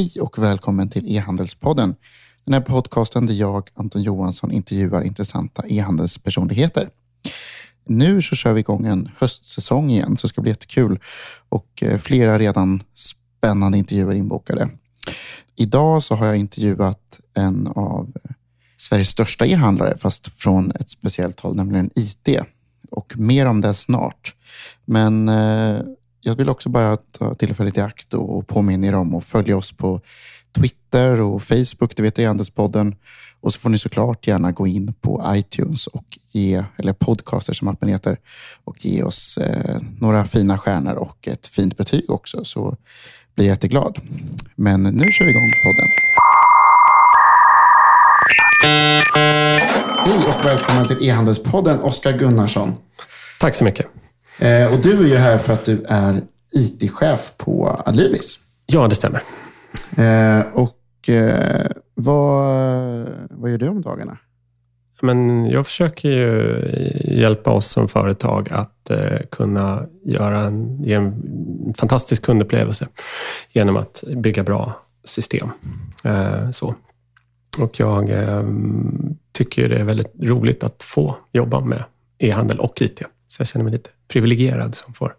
Hej och välkommen till e-handelspodden. Den här podcasten där jag, Anton Johansson, intervjuar intressanta e-handelspersonligheter. Nu så kör vi igång en höstsäsong igen, så det ska bli jättekul. Och eh, flera redan spännande intervjuer inbokade. Idag så har jag intervjuat en av eh, Sveriges största e-handlare, fast från ett speciellt håll, nämligen IT. Och mer om det snart. Men eh, jag vill också bara ta tillfället i akt och påminna er om att följa oss på Twitter och Facebook, det vet E-handelspodden. Och så får ni såklart gärna gå in på iTunes och ge, eller podcaster som appen heter, och ge oss eh, några fina stjärnor och ett fint betyg också, så blir jag jätteglad. Men nu kör vi igång podden. Hej och välkommen till E-handelspodden, Oskar Gunnarsson. Tack så mycket. Eh, och du är ju här för att du är IT-chef på Adlibris. Ja, det stämmer. Eh, och eh, vad, vad gör du om dagarna? Men jag försöker ju hjälpa oss som företag att kunna göra en, ge en fantastisk kundupplevelse genom att bygga bra system. Så. Och jag tycker det är väldigt roligt att få jobba med e-handel och IT. Så jag känner mig lite privilegierad som får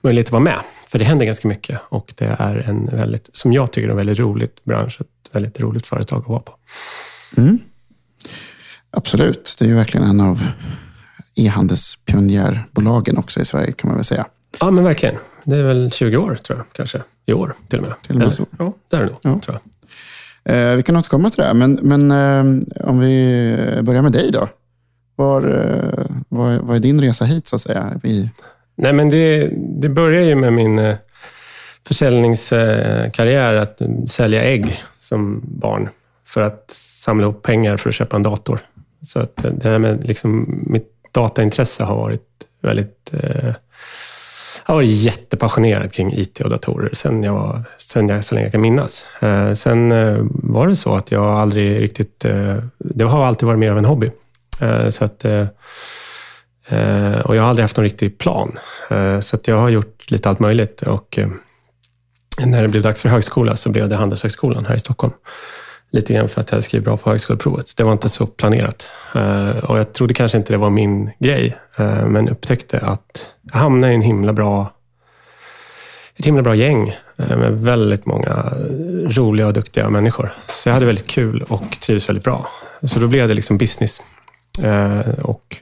möjlighet att vara med. För det händer ganska mycket och det är en väldigt, som jag tycker, en väldigt roligt bransch. Ett väldigt roligt företag att vara på. Mm. Absolut, det är ju verkligen en av e-handelspionjärbolagen också i Sverige kan man väl säga. Ja, men verkligen. Det är väl 20 år tror jag, kanske. I år till och med. Till och med så. Ja, det är det nog, ja. tror jag. Eh, vi kan återkomma till det, men, men eh, om vi börjar med dig då. Var, eh, var, vad, är din resa hit så att säga? I... Nej, men det, det börjar ju med min eh, försäljningskarriär, att sälja ägg som barn för att samla ihop pengar för att köpa en dator. Så att det här med liksom, mitt dataintresse har varit väldigt... Eh, jag har varit jättepassionerad kring IT och datorer sen jag, var, sen jag så länge jag kan minnas. Eh, sen eh, var det så att jag aldrig riktigt... Eh, det har alltid varit mer av en hobby. Eh, så att, eh, eh, och jag har aldrig haft någon riktig plan. Så att jag har gjort lite allt möjligt. Och när det blev dags för högskola så blev det Handelshögskolan här i Stockholm. Lite grann för att jag hade skrivit bra på högskoleprovet. Det var inte så planerat. Och jag trodde kanske inte det var min grej, men upptäckte att jag hamnade i en himla bra ett himla bra gäng med väldigt många roliga och duktiga människor. Så jag hade väldigt kul och trivdes väldigt bra. Så då blev det liksom business. Eh, och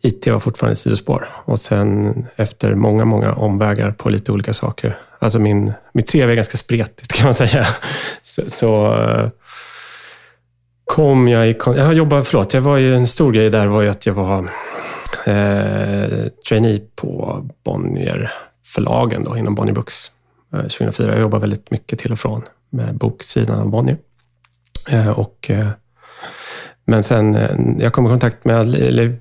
IT var fortfarande ett sidospår. Och sen efter många, många omvägar på lite olika saker. Alltså min, mitt CV är ganska spretigt kan man säga. Så, så eh, kom jag i... Jag jobbat, förlåt, jag var ju en stor grej där var ju att jag var eh, trainee på Bonnier förlagen då, inom Bonnier Books eh, 2004. Jag jobbade väldigt mycket till och från med boksidan av Bonnier. Eh, och eh, men sen, eh, jag kom i kontakt med, eller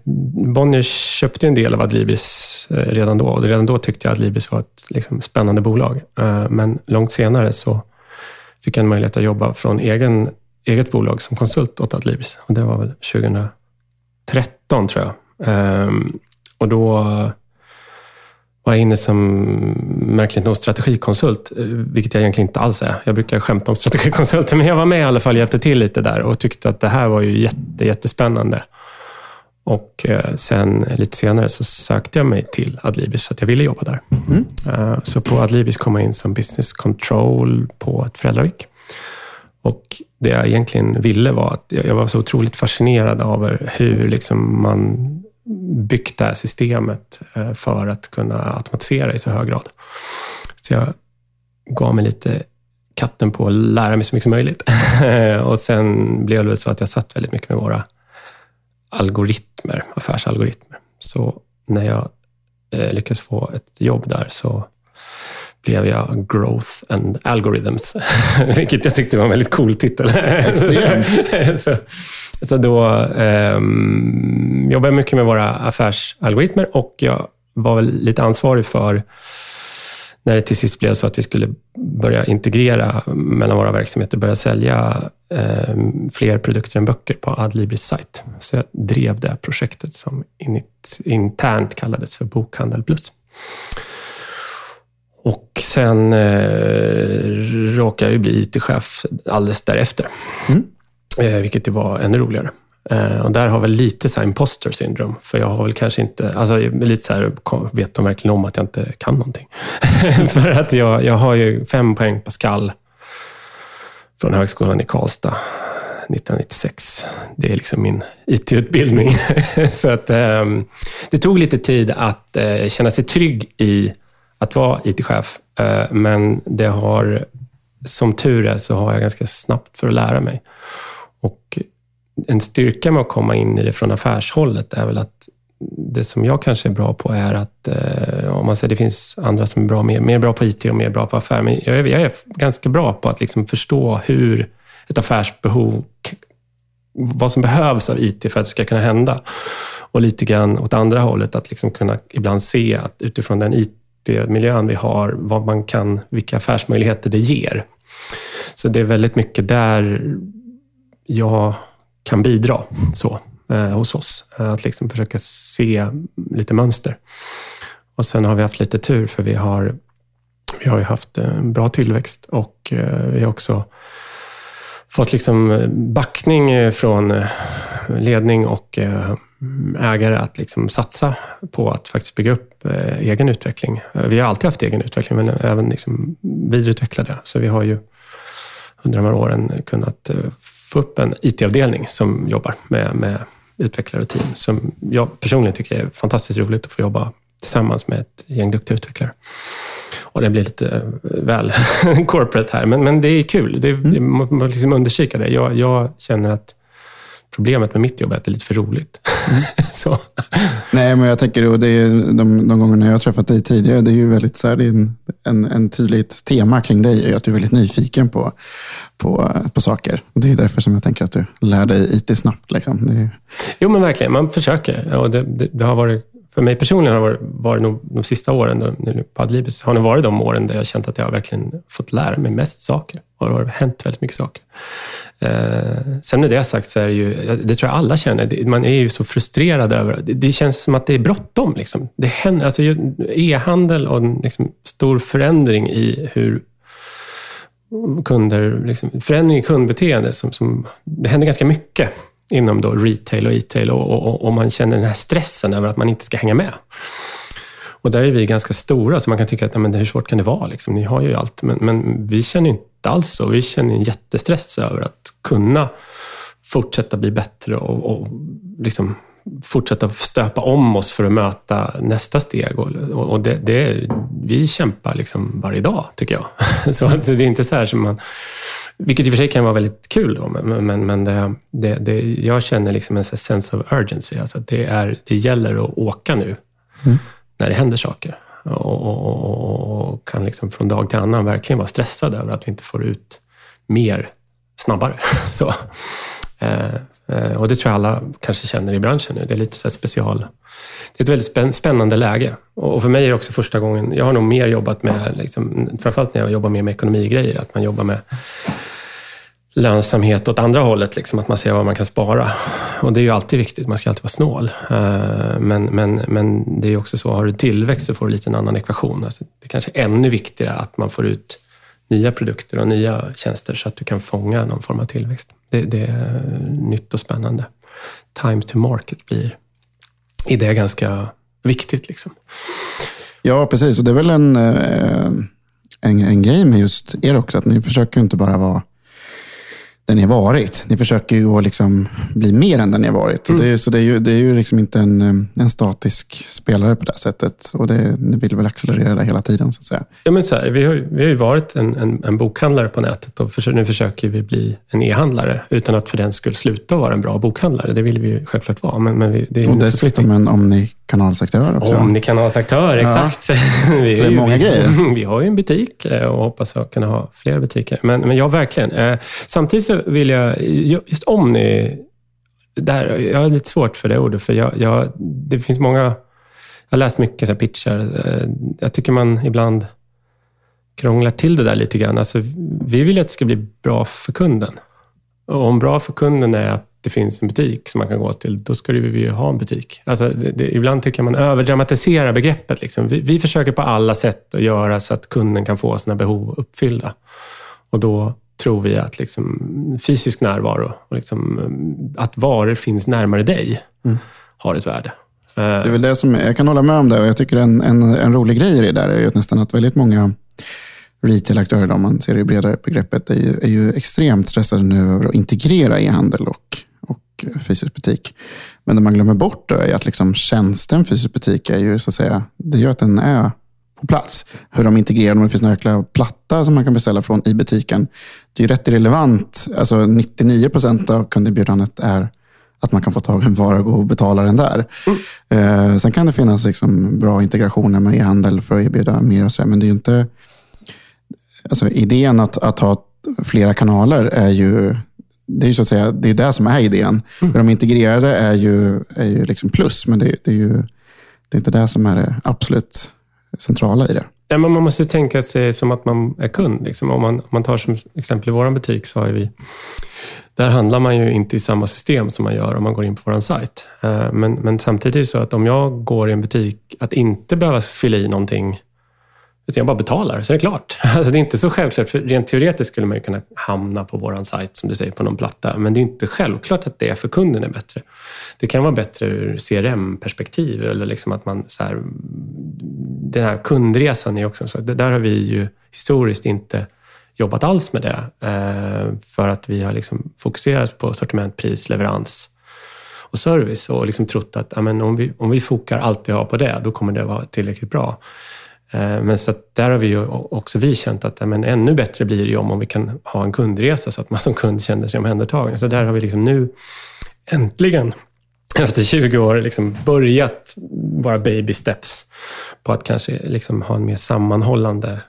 Bonnier köpte en del av Adlibris eh, redan då och redan då tyckte jag att Adlibris var ett liksom, spännande bolag. Eh, men långt senare så fick jag en möjlighet att jobba från egen, eget bolag som konsult åt Adlibris. Och det var väl 2013 tror jag. Och då var jag inne som märkligt nog strategikonsult, eh, vilket jag egentligen inte alls är. Jag brukar skämta om strategikonsulter, men jag var med i alla fall och hjälpte till lite där och tyckte att det här var ju jätte, jättespännande. Och eh, sen lite senare så sökte jag mig till Adlibis för att jag ville jobba där. Mm. Eh, så på Adlibis kom jag in som business control på ett föräldravik. Och det jag egentligen ville var att jag var så otroligt fascinerad av hur liksom man byggt det här systemet eh, för att kunna automatisera i så hög grad. Så jag gav mig lite katten på att lära mig så mycket som möjligt. och sen blev det så att jag satt väldigt mycket med våra algoritmer, affärsalgoritmer. Så när jag eh, lyckades få ett jobb där så blev jag Growth and Algorithms, vilket jag tyckte var en väldigt cool titel. så, så då eh, jobbade jag mycket med våra affärsalgoritmer och jag var väl lite ansvarig för när det till sist blev så att vi skulle börja integrera mellan våra verksamheter, börja sälja eh, fler produkter än böcker på Adlibris sajt. Så jag drev det projektet som internt kallades för Bokhandel Plus. Och sen eh, råkade jag ju bli IT-chef alldeles därefter. Mm. Eh, vilket var ännu roligare. Eh, och där har väl lite så här imposter syndrom. För jag har väl kanske inte, alltså lite så här, vet de verkligen om att jag inte kan någonting? för att jag, jag har ju fem poäng Pascal från Högskolan i Karlstad 1996. Det är liksom min IT-utbildning. så att, eh, det tog lite tid att eh, känna sig trygg i att vara IT-chef. Eh, men det har, som tur är, så har jag ganska snabbt för att lära mig. Och en styrka med att komma in i det från affärshållet är väl att det som jag kanske är bra på är att, eh, om man säger det finns andra som är bra, mer, mer bra på IT och mer bra på affär, men jag är, jag är ganska bra på att liksom förstå hur ett affärsbehov, vad som behövs av IT för att det ska kunna hända. Och lite grann åt andra hållet, att liksom kunna ibland se att utifrån den IT miljön vi har, vad man kan, vilka affärsmöjligheter det ger. Så det är väldigt mycket där jag kan bidra så, eh, hos oss. Att liksom försöka se lite mönster. Och sen har vi haft lite tur för vi har, vi har ju haft en bra tillväxt och eh, vi har också fått liksom eh, backning från eh, ledning och eh, ägare att liksom satsa på att faktiskt bygga upp eh, egen utveckling. Vi har alltid haft egen utveckling, men även liksom vidareutveckla det. Så vi har ju under de här åren kunnat få upp en IT-avdelning som jobbar med, med utvecklare och team, som jag personligen tycker är fantastiskt roligt att få jobba tillsammans med ett gäng duktiga utvecklare. Och det blir lite eh, väl corporate här, men, men det är kul. Det, mm. Man liksom understryka det. Jag, jag, känner att problemet med mitt jobb är att det är lite för roligt. Mm. så. Nej, men jag tänker, det är de, de gångerna jag har träffat dig tidigare, det är ju väldigt så här, är en, en, en tydligt tema kring dig, att du är väldigt nyfiken på, på, på saker. Och det är därför som jag tänker att du lär dig IT snabbt. Liksom. Är... Jo, men verkligen. Man försöker. Och det, det, det har varit för mig personligen har det varit nog de sista åren nu på Adlibris, har det varit de åren där jag känt att jag verkligen fått lära mig mest saker. Och det har hänt väldigt mycket saker. Eh, sen när det sagt så är det ju, det tror jag alla känner, man är ju så frustrerad över, det, det känns som att det är bråttom. Liksom. Det händer, alltså e-handel och en liksom, stor förändring i hur kunder, liksom, förändring i kundbeteende, som, som, det händer ganska mycket inom då retail och e-tail och, och, och, man känner den här stressen över att man inte ska hänga med. Och där är vi ganska stora, så man kan tycka att men hur svårt kan det vara? Liksom, ni har ju allt. Men, men vi känner inte alls så. Vi känner en jättestress över att kunna fortsätta bli bättre och, och liksom fortsätta stöpa om oss för att möta nästa steg. Och, och det, det, vi kämpar liksom varje dag, tycker jag. Så det är inte så här som man... Vilket i och för sig kan vara väldigt kul, då, men, men, men det, det, det, jag känner liksom en sense of urgency. Alltså det, är, det gäller att åka nu, mm. när det händer saker. Och, och, och, kan liksom från dag till annan verkligen vara stressad över att vi inte får ut mer snabbare. Så. Eh, eh, och det tror jag alla kanske känner i branschen nu. Det är lite så special... Det är ett väldigt spännande läge. Och för mig är det också första gången... Jag har nog mer jobbat med, liksom, framförallt när jag jobbar mer med ekonomigrejer, att man jobbar med lönsamhet åt andra hållet, liksom, att man ser vad man kan spara. Och det är ju alltid viktigt, man ska alltid vara snål. Eh, men, men, men det är också så, har du tillväxt så får du lite en annan ekvation. Alltså, det är kanske är ännu viktigare att man får ut nya produkter och nya tjänster så att du kan fånga någon form av tillväxt. Det, det är nytt och spännande. Time to market blir i det ganska viktigt. Liksom. Ja, precis. Och det är väl en, eh, en, en grej med just er också, att ni försöker inte bara vara där ni har varit. Ni försöker ju att liksom bli mer än där ni har varit. Mm. Det är, så det är ju, det är ju liksom inte en, eh, en statisk spelare på det sättet. Och det, ni vill väl accelerera det hela tiden, så att säga. Ja, men så här, vi, har, vi har ju varit en, en, en bokhandlare på nätet och för, nu försöker vi bli en e-handlare utan att för den skull sluta vara en bra bokhandlare. Det vill vi ju självklart vara. Men, men vi, det är och dessutom en omnikanalsaktör också. Omnikanalsaktör, exakt. Ja. vi, så det är många vi, grejer. Vi har ju en butik eh, och hoppas att kunna ha fler butiker. Men, men ja, verkligen. Eh, samtidigt så vill jag, just Omni, där, jag har lite svårt för det ordet, för jag, jag, det finns många, jag har läst mycket så pitchar. Eh, jag tycker man ibland krånglar till det där lite grann. Alltså, vi vill ju att det ska bli bra för kunden. Och om bra för kunden är att det finns en butik som man kan gå till, då ska vi ju ha en butik. Alltså, det, det, ibland tycker jag man överdramatiserar begreppet. Liksom. Vi, vi försöker på alla sätt att göra så att kunden kan få sina behov uppfyllda. Och då tror vi att liksom, fysisk närvaro och liksom, att varor finns närmare dig mm. har ett värde. Det är väl det som, jag kan hålla med om det och jag tycker en, en, en rolig grej i det där är ju att nästan att väldigt många retail-aktörer, om man ser det i bredare begreppet, är ju, är ju extremt stressade nu över att integrera e-handel och, och fysisk butik. Men det man glömmer bort är att liksom tjänsten fysisk butik är ju, så att säga, det gör att den är på plats. Hur de integrerar, om det finns någon jäkla platta som man kan beställa från i butiken. Det är rätt irrelevant. Alltså 99 procent av kunderbjudandet är att man kan få tag i en vara och gå och betala den där. Mm. Eh, sen kan det finnas liksom bra integrationer med e-handel för att erbjuda mer och så, men det är ju inte... Alltså idén att, att ha flera kanaler är ju det är ju så att säga, det är det som är idén. Mm. Hur de integrerade är ju, är ju liksom plus, men det, det, är ju det är inte det som är det absolut centrala i det. Ja, men man måste tänka sig som att man är kund. Liksom. Om, man, om man tar som exempel i vår butik så har vi där handlar man ju inte i samma system som man gör om man går in på vår sajt. Eh, men, men samtidigt så att om jag går i en butik, att inte behöva fylla i någonting utan jag bara betalar, så är det klart. Alltså det är inte så självklart, för rent teoretiskt skulle man ju kunna hamna på vår sajt, som du säger, på någon platta. Men det är inte självklart att det för kunden är bättre. Det kan vara bättre ur CRM-perspektiv, eller liksom att man... Så här, den här kundresan är också så. Där har vi ju historiskt inte jobbat alls med det. Eh, för att vi har liksom fokuserat på sortiment, pris, leverans och service och liksom trott att amen, om, vi, om vi fokar allt vi har på det, då kommer det vara tillräckligt bra. Eh, men så där har vi ju också vi känt att amen, ännu bättre blir det ju om, om vi kan ha en kundresa så att man som kund känner sig omhändertagen. Så där har vi liksom nu äntligen efter 20 år liksom börjat vara baby steps på att kanske liksom ha en mer sammanhållande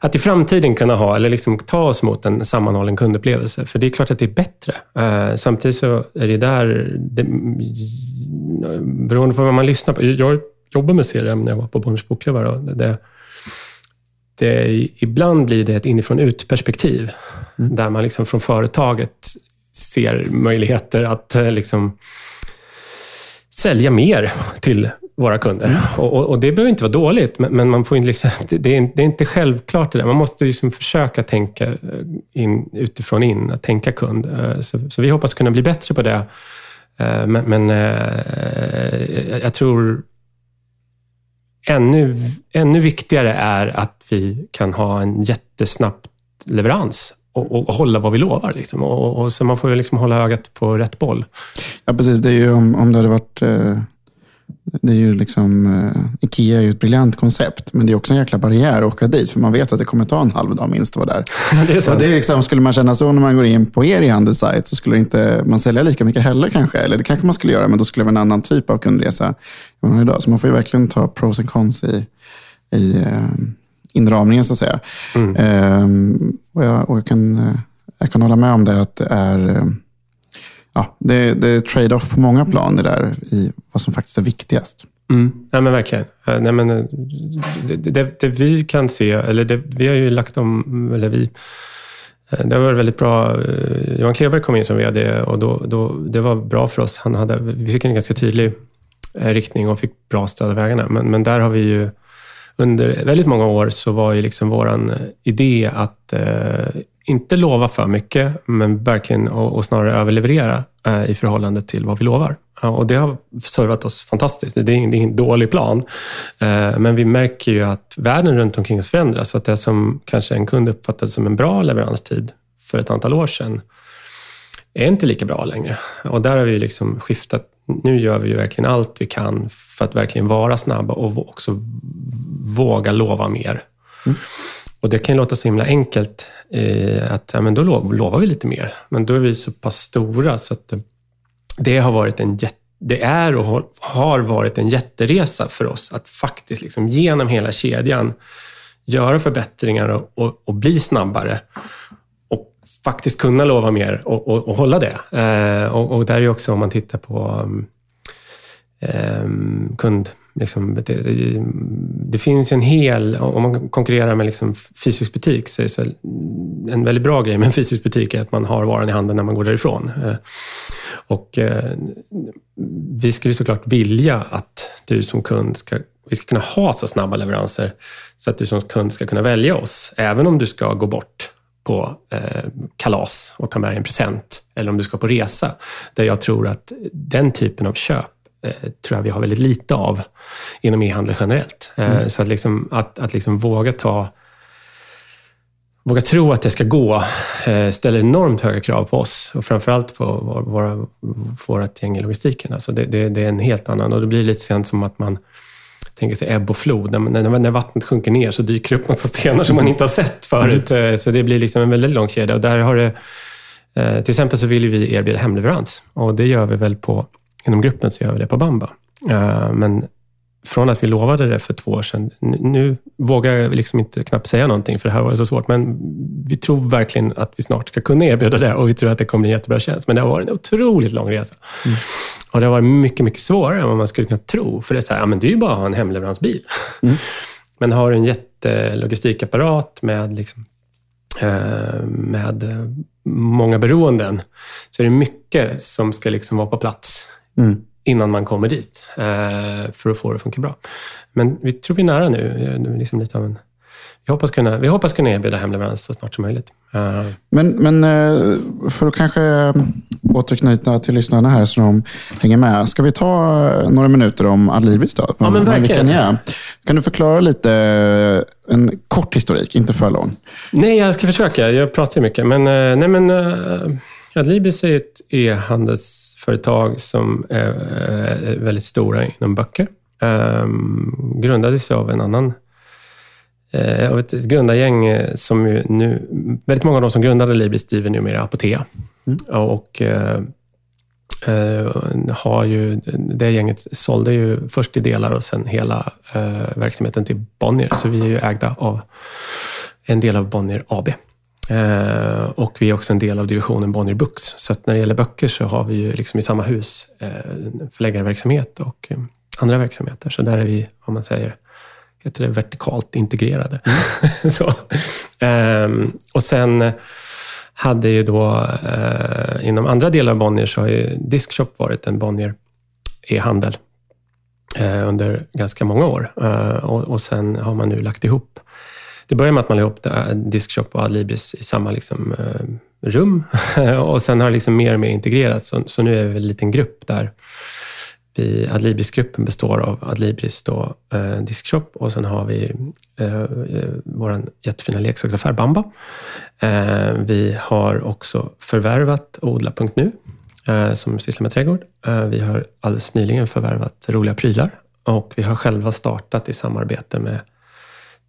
att i framtiden kunna ha, eller liksom ta oss mot en sammanhållen kundupplevelse. För det är klart att det är bättre. Uh, samtidigt så är det där, det, beroende på vad man lyssnar på. Jag jobbade med CRM när jag var på Bonniers Bokklubbar. Det, det, ibland blir det ett inifrån ut-perspektiv. Mm. Där man liksom från företaget ser möjligheter att eh, liksom sälja mer till våra kunder. Mm. Och, och, det behöver inte vara dåligt, men, men man får liksom, det, är, det, är, inte självklart det där. Man måste liksom försöka tänka in, utifrån in, att tänka kund. Eh, så, så vi hoppas kunna bli bättre på det. Eh, men, men jag tror ännu, ännu viktigare är att vi kan ha en jättesnabb leverans och, och, hålla vad vi lovar. Liksom. Och, och, så man får ju liksom hålla ögat på rätt boll. Ja, precis. Det är ju om, om det hade varit eh det är ju liksom, eh, Ikea är ju ett briljant koncept, men det är också en jäkla barriär att åka dit, för man vet att det kommer ta en halv dag minst att vara där. det är sant. det är liksom, skulle man känna så när man går in på er e-handelssajt, så skulle inte man sälja lika mycket heller kanske. Eller det kanske man skulle göra, men då skulle det vara en annan typ av kundresa än idag. Så man får ju verkligen ta pros and cons i, i eh, inramningen, så att säga. Mm. Eh, och, jag, och jag, kan, eh, jag kan hålla med om det, att det är eh, ja, det, det är trade-off på många plan det där i vad som faktiskt är viktigast. Mm. Ja, men verkligen. Nej, men, eh, det, det, det, vi kan se, eller det, vi har ju lagt om, eller vi, eh, det var väldigt bra. Eh, Johan Kleberg kom in som VD och då, då, det var bra för oss. Han hade, vi fick en ganska tydlig riktning och fick bra stöd av vägarna. Men, men där har vi ju under väldigt många år så var ju liksom våran eh, idé att eh, inte lova för mycket, men verkligen och, och snarare överleverera eh, i förhållande till vad vi lovar. Ja, och det har servat oss fantastiskt. Det är, ingen, det är ingen dålig plan. Eh, men vi märker ju att världen runt omkring oss förändras. Att det som kanske en kund uppfattade som en bra leveranstid för ett antal år sedan är inte lika bra längre. Och där har vi liksom skiftat. Nu gör vi ju verkligen allt vi kan för att verkligen vara snabba och också våga lova mer. Mm. Och Det kan låta så himla enkelt, eh, att ja, men då lovar vi lite mer. Men då är vi så pass stora så att det har varit en jätte det är och har varit en jätteresa för oss att faktiskt liksom genom hela kedjan göra förbättringar och, och, och bli snabbare faktiskt kunna lova mer och, och, och hålla det. Eh, och, och, där är också om man tittar på eh, kund Liksom, det, det, det, finns ju en hel, om man konkurrerar med liksom fysisk butik, så är det så en väldigt bra grej med en fysisk butik är att man har varan i handen när man går därifrån. Eh, Och eh, vi skulle såklart vilja att du som kund ska vi ska kunna ha så snabba leveranser så att du som kund ska kunna välja oss, även om du ska gå bort på eh, kalas och ta med dig en present, eller om du ska på resa. Där jag tror att den typen av köp eh, tror jag vi har väldigt lite av inom e-handel generellt. Eh, mm. Så att, liksom, att, att liksom våga ta våga tro att det ska gå eh, ställer enormt höga krav på oss och framförallt på våra, vårt gäng i logistiken. Alltså det, det, det, är en helt annan och det blir lite grann som att man tänker sig ebb och flod. När, när, vattnet sjunker ner så dyker det upp massa stenar som man inte har sett förut. Mm. Så det blir liksom en väldigt lång kedja. Och där har det, eh, till exempel så vill vi erbjuda hemleverans och det gör vi väl på, inom gruppen så gör vi det på Bamba. Eh, men från att vi lovade det för två år sedan, nu vågar jag liksom inte knappt säga någonting för det här var så svårt, men vi tror verkligen att vi snart ska kunna erbjuda det och vi tror att det kommer bli en jättebra tjänst. Men det har varit en otroligt lång resa. Mm. Och det har varit mycket, mycket svårare än vad man skulle kunna tro. För det är så här, ja, men det är ju bara att ha en hemleveransbil. Mm. Men har du en jättelogistikapparat med, liksom, eh, med många beroenden, så är det mycket som ska liksom vara på plats. Mm innan man kommer dit eh, för att få det att funka bra. Men vi tror vi är nära nu. Det är liksom lite av en, vi, hoppas kunna, vi hoppas kunna erbjuda hemleverans så snart som möjligt. Eh. Men, men eh, för att kanske återknyta till lyssnarna här så de hänger med. Ska vi ta några minuter om Adlibris då? Ja, men verkligen. Kan, kan du förklara lite, en kort historik, inte för lång? Nej, jag ska försöka. Jag pratar ju mycket. Men, nej, men Adlibris är ett e-handelsföretag som är väldigt stora inom böcker. Um, grundades av en annan av ett grundargäng eh, som nu... Väldigt många av de som grundade Adlibris driver numera Apotea. Mm. Och uh, har ju, det gänget sålde ju först i delar och sen hela verksamheten till Bonnier. Så vi är ju ägda av en del av Bonnier AB. Eh, och vi är också en del av divisionen Bonnier Books. Så när det gäller böcker så har vi ju liksom i samma hus eh, förläggarverksamhet och eh, andra verksamheter. Så där är vi, om man säger, heter det vertikalt integrerade. Mm. så. Ehm, och sen hade ju då, eh, inom andra delar av Bonnier så har ju Diskshop varit en Bonnier e-handel eh, under ganska många år. Eh, och, och sen har man nu lagt ihop det börjar med att man la ihop Diskshop och Adlibris i samma liksom, eh, rum och sen har det liksom mer och mer integrerats. Så, så, nu är vi en liten grupp där vi, Adlibris-gruppen består av Adlibris då, eh, Diskshop och sen har vi eh, eh vår jättefina leksaksaffär Bamba. Eh, vi har också förvärvat Odla.nu eh, som sysslar med trädgård. Eh, vi har alldeles nyligen förvärvat Roliga Prylar och vi har själva startat i samarbete med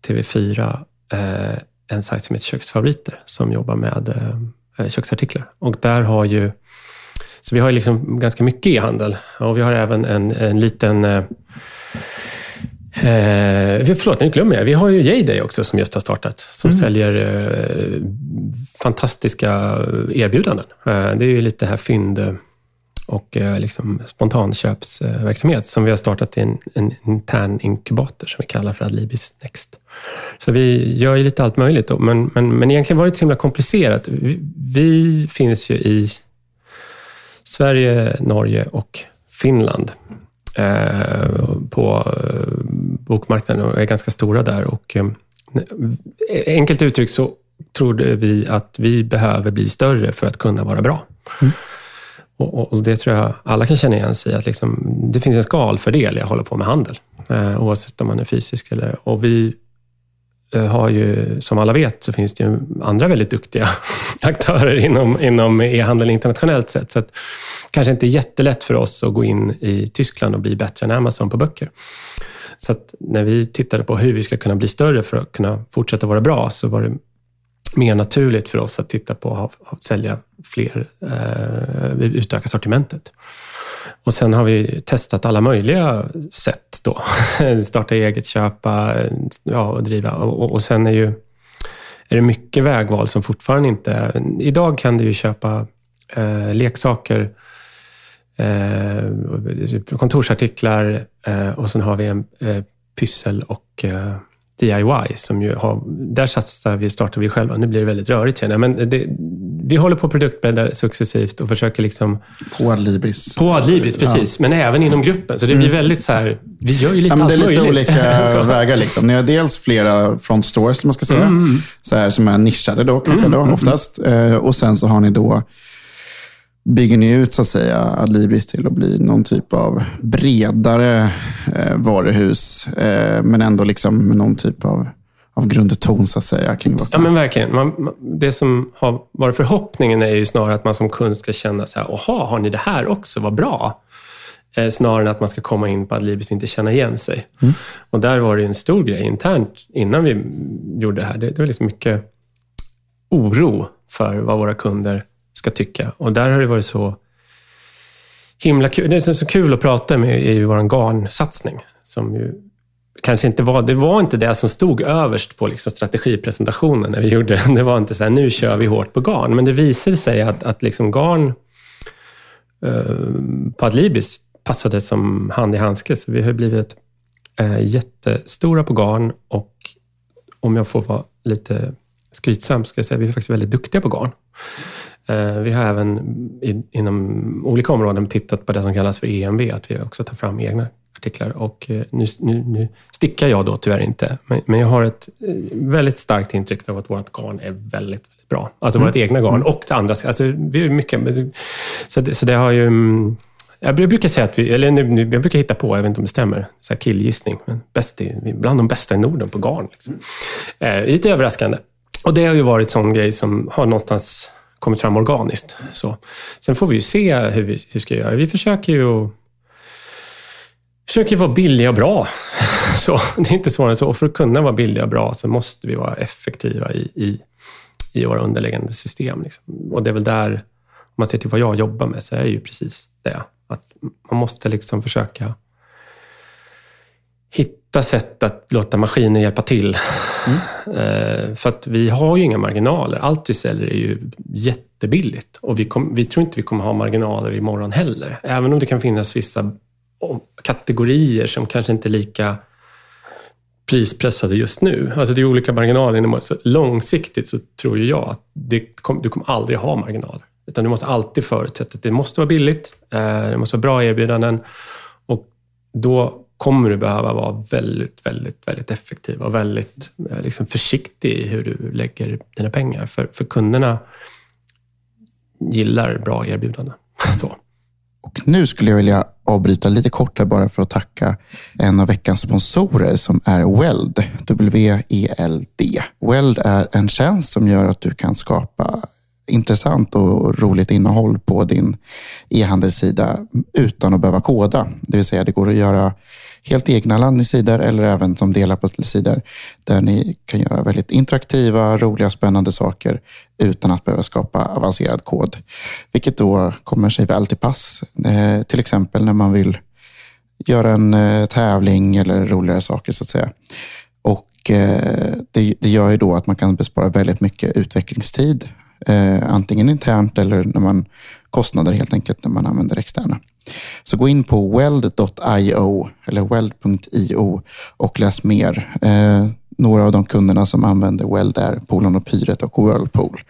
TV4 eh, en sajt som heter Köksfavoriter som jobbar med eh, eh köksartiklar. Och där har ju... Så vi har liksom ganska mycket e-handel och vi har även en, en liten... Eh, Eh, förlåt, nu glömmer jag. Vi har ju Jayday också som just har startat, som mm. säljer eh, fantastiska erbjudanden. Eh, det är ju lite här fynd och eh, liksom spontanköpsverksamhet som vi har startat i en, en intern inkubator som vi kallar för Adlibis Next. Så vi gör ju lite allt möjligt, då, men, men, men egentligen var det inte så himla komplicerat. Vi, vi finns ju i Sverige, Norge och Finland eh, på eh, bokmarknaden och är ganska stora där. Och, eh, enkelt uttryckt så trodde vi att vi behöver bli större för att kunna vara bra. Mm. Och, och, Det tror jag alla kan känna igen sig i, att liksom, det finns en skalfördel i att hålla på med handel, eh, oavsett om man är fysisk eller... Och vi Eh, har ju, som alla vet, så finns det ju andra väldigt duktiga aktörer inom, inom e-handeln internationellt sett. Så att, kanske inte jättelätt för oss att gå in i Tyskland och bli bättre än Amazon på böcker. Så att när vi tittade på hur vi ska kunna bli större för att kunna fortsätta vara bra, så var det mer naturligt för oss att titta på att sälja fler, eh, utöka sortimentet. Och sen har vi testat alla möjliga sätt då. Starta eget, köpa ja, och driva. Och, och sen är, ju, är det mycket vägval som fortfarande inte... Idag kan du ju köpa eh, leksaker, eh, kontorsartiklar eh, och sen har vi en eh, pyssel och eh, DIY som ju har, där satsar vi, startar vi själva. Nu blir det väldigt rörigt jag, men det, vi håller på att produktbädda successivt och försöker liksom... På Adlibris. På Adlibris, precis. Men även inom gruppen. Så det blir väldigt så här, vi gör ju lite Ja, men det är lite möjligt. olika vägar. Liksom. Ni har dels flera front stores, som man ska säga, Mm. så här, som är nischade då, kanske då, oftast. Eh, och sen så har ni då bygger ni ut så att säga Adlibris till att bli någon typ av bredare eh, varuhus, eh, men ändå liksom med någon typ av, av grundton så att säga kring vad Ja, men verkligen. Man, man, det som har varit förhoppningen är ju snarare att man som kund ska känna så här, jaha, har ni det här också? Vad bra. Eh, snarare än att man ska komma in på Adlibris och inte känna igen sig. Och där var det en stor grej internt innan vi gjorde det här. Det, det var liksom mycket oro för vad våra kunder ska tycka. Och där har det varit så himla kul. Det som är så kul att prata med är ju vår garnsatsning. Som ju kanske inte var, det var inte det som stod överst på liksom strategipresentationen när vi gjorde den. Det var inte så här, nu kör vi hårt på garn. Men det visade sig att, att liksom garn eh, på Adlibis passade som hand i handske. Så vi har blivit eh, jättestora på garn och om jag får vara lite skrytsam ska jag säga vi är faktiskt väldigt duktiga på garn. Eh, Vi har även inom olika områden tittat på det som kallas för EMV, att vi också tar fram egna artiklar. Och eh, nu, nu, nu stickar jag då tyvärr inte, men, men jag har ett eh, väldigt starkt intryck av att vårt garn är väldigt, väldigt bra. Alltså vårt egna garn och det andra. Alltså, vi är mycket, så, det, så det har ju... mm, Jag brukar säga att vi, eller nu, jag brukar hitta på, jag vet inte om det stämmer, så här killgissning, men bäst i, bland de bästa i Norden på garn. Liksom. Eh, lite överraskande. Och det har ju varit sån grej som har någonstans kommit fram organiskt. Så. Sen får vi ju se hur vi, hur vi ska göra. Vi försöker ju att försöker vara billiga och bra. Så, det är inte svårare än så. Och för att kunna vara billiga och bra så måste vi vara effektiva i, i, i våra underliggande system. Liksom. Och det är väl där, om man ser till vad jag jobbar med, så är det ju precis det. Att man måste liksom försöka hitta sätt att låta maskinen hjälpa till. Eh, För att vi har ju inga marginaler. Allt vi säljer är ju jättebilligt. Och vi, kom, vi tror inte vi kommer ha marginaler imorgon heller. Även om det kan finnas vissa kategorier som kanske inte är lika prispressade just nu. Alltså det är olika marginaler. Så långsiktigt så tror jag att det kom, du kommer aldrig ha marginaler. Utan du måste alltid förutsätta att det måste vara billigt, eh, det måste vara bra erbjudanden och då kommer du behöva vara väldigt, väldigt, väldigt effektiv och väldigt eh, liksom försiktig i hur du lägger dina pengar. För, för kunderna gillar bra erbjudanden. Så. Och nu skulle jag vilja avbryta lite kort här bara för att tacka en av veckans sponsorer som är Weld. W-E-L-D. Weld är en tjänst som gör att du kan skapa intressant och roligt innehåll på din e-handelssida utan att behöva koda. Det vill säga det går att göra helt egna landningssidor eller även som delar på sidor där ni kan göra väldigt interaktiva, roliga, spännande saker utan att behöva skapa avancerad kod. Vilket då kommer sig väl till pass. Eh, till exempel när man vill göra en eh, tävling eller roligare saker så att säga. Och eh, det, det gör ju då att man kan bespara väldigt mycket utvecklingstid. Eh, antingen internt eller när man kostnader helt enkelt när man använder externa. Så gå in på weld.io eller weld.io och läs mer. Eh, några av de kunderna som använder Weld är Polon och Pyret och Whirlpool.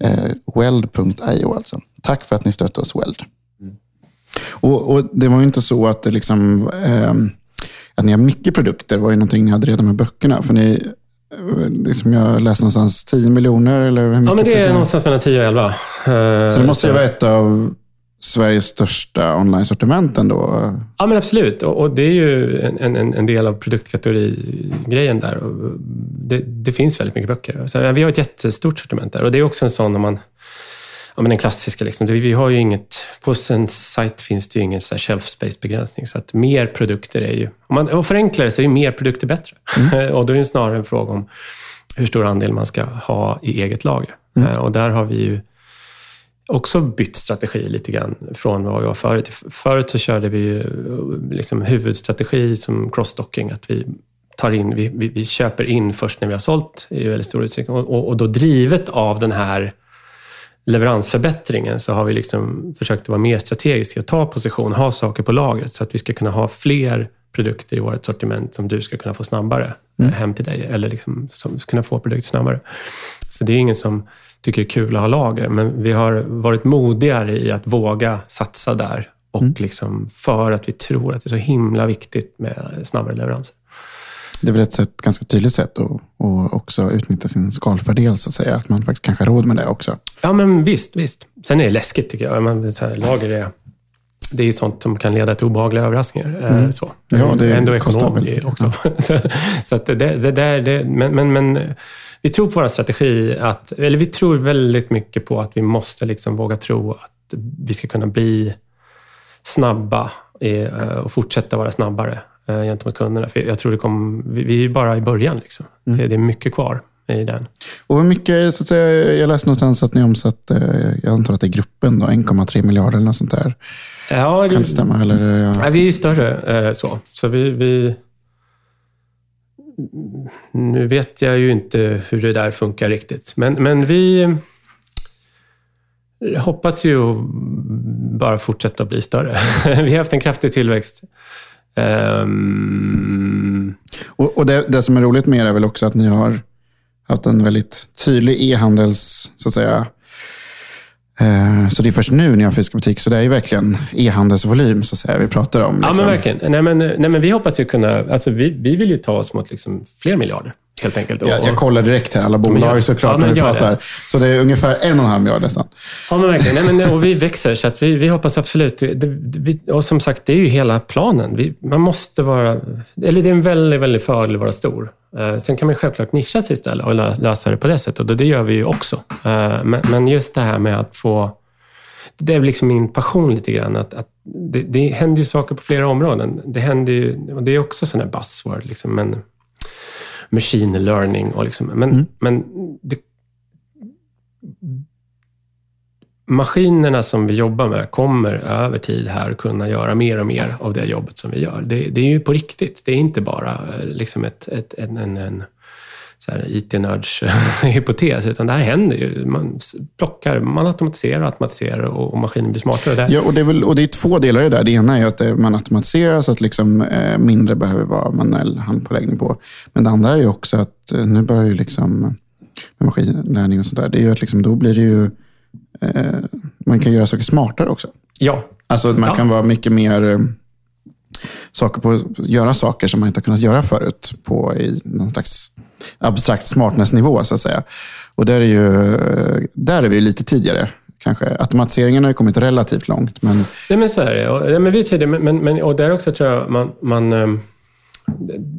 Eh, Weld.io alltså. Tack för att ni stöttar oss Weld. Mm. Och, och Det var ju inte så att det liksom, eh, att ni har mycket produkter. var ju någonting ni hade redan med böckerna. För ni, det som jag läste någonstans, 10 miljoner eller hur mycket? Ja, men det är någonstans mellan 10 och 11. Eh, Så det måste ju vara ett av Sveriges största online-sortiment ändå. Ja, men absolut. Och, det är ju en, en, en del av produktkategorigrejen där. Det, det finns väldigt mycket böcker. Så vi har ett jättestort sortiment där. Och det är också en sån, om man... Ja, men den klassiska. Liksom. Vi har ju inget... På en sajt finns det ju ingen så shelf space-begränsning. Så att mer produkter är ju... Om man och förenklar det så är ju mer produkter bättre. och då är det snarare en fråga om hur stor andel man ska ha i eget lager. Eh, Och där har vi ju också bytt strategi lite grann från vad vi var förut. Förut så körde vi ju liksom huvudstrategi som crossstocking, att vi tar in, vi, vi, vi köper in först när vi har sålt i väldigt stor utsträckning. Och, och, och då drivet av den här leveransförbättringen så har vi liksom försökt vara mer strategiska och ta position, ha saker på lagret så att vi ska kunna ha fler produkter i vårt sortiment som du ska kunna få snabbare eh, hem till dig eller liksom som, kunna få produkter snabbare. Så det är ingen som tycker det är kul att ha lager, men vi har varit modigare i att våga satsa där. Och Mm. liksom för att vi tror att det är så himla viktigt med snabbare leveranser. Det är väl ett sätt, ganska tydligt sätt att, att också utnyttja sin skalfördel, så att säga. Att man faktiskt kanske har råd med det också. Ja, men visst, visst. Sen är det läskigt tycker jag. Men så här, lager är, det är sånt som kan leda till obehagliga överraskningar. eh, Så. Mm. Ja, det är Ändå ekonom också. så så att det, det där, det, men, men, men vi tror på vår strategi att, eller vi tror väldigt mycket på att vi måste liksom våga tro att vi ska kunna bli snabba eh, och fortsätta vara snabbare eh, gentemot kunderna. För jag tror det kommer, vi, vi är bara i början. Liksom. Mm. Det, det är mycket kvar i den. Och hur mycket, så att säga, jag läste någonstans att ni omsatt, eh, jag antar att det är gruppen, då, 1,3 miljarder eller något sånt där. Ja, Kan det stämma? Eller, ja. Nej, vi är ju större eh, så. Så vi, vi... Nu vet jag ju inte hur det där funkar riktigt. Men, men vi hoppas ju bara fortsätta bli större. vi har haft en kraftig tillväxt. Ehm, Och, och det, det som är roligt med er är väl också att ni har haft en väldigt tydlig e-handels, så att säga. Eh, så det är först nu ni har fysisk butik, så det är ju verkligen e-handelsvolym så att säga, vi pratar om. Ja, liksom. men verkligen. Nej, men, nej, men vi hoppas ju kunna... Alltså, vi, vi vill ju ta oss mot liksom fler miljarder, helt enkelt. Jag, jag kollar direkt här, alla bolag gör- såklart, ja, när vi gör det. pratar. Så det är ungefär en och en halv miljard nästan. Ja, men verkligen. Nej, men, och vi växer, så att vi, vi hoppas absolut... Det, vi, och som sagt, det är ju hela planen. Vi, man måste vara... Eller det är en väldigt, väldigt fördel att vara stor. Eh, sen kan man självklart nischa sig istället och lö, lösa det på det sättet. Och det gör vi ju också. Eh, men, men just det här med att få... Det är liksom min passion lite grann. Att, att det, det händer ju saker på flera områden. Det händer ju... Och det är också sån här buzzword. Liksom, men, machine learning och liksom... Men, men det, maskinerna som vi jobbar med kommer över tid här kunna göra mer och mer av det jobbet som vi gör. Det, det är ju på riktigt. Det är inte bara eh, liksom ett, ett, en, en, en IT-nörds hypotes, utan det här händer ju. Man plockar, man automatiserar och automatiserar och, och maskinen blir smartare. Och det, Ja, och det, är väl, och det är två delar i det där. Det ena är att det, man automatiserar så att liksom, eh, mindre behöver vara manuell handpåläggning på. Men det andra är ju också att eh, nu börjar ju liksom med maskinlärning och sånt där. Det är ju att liksom, då blir det ju eh, man kan göra saker smartare också. ja, Alltså man Ja. kan vara mycket mer eh, saker på, göra saker som man inte har kunnat göra förut på i någon slags abstrakt smartnessnivå, så att säga. Och där är, ju, där är vi ju lite tidigare kanske. Automatiseringen har ju kommit relativt långt, men Nej, men så är det. Och, ja, men vi är tidigare, men, men, och där också tror jag man... man ehm,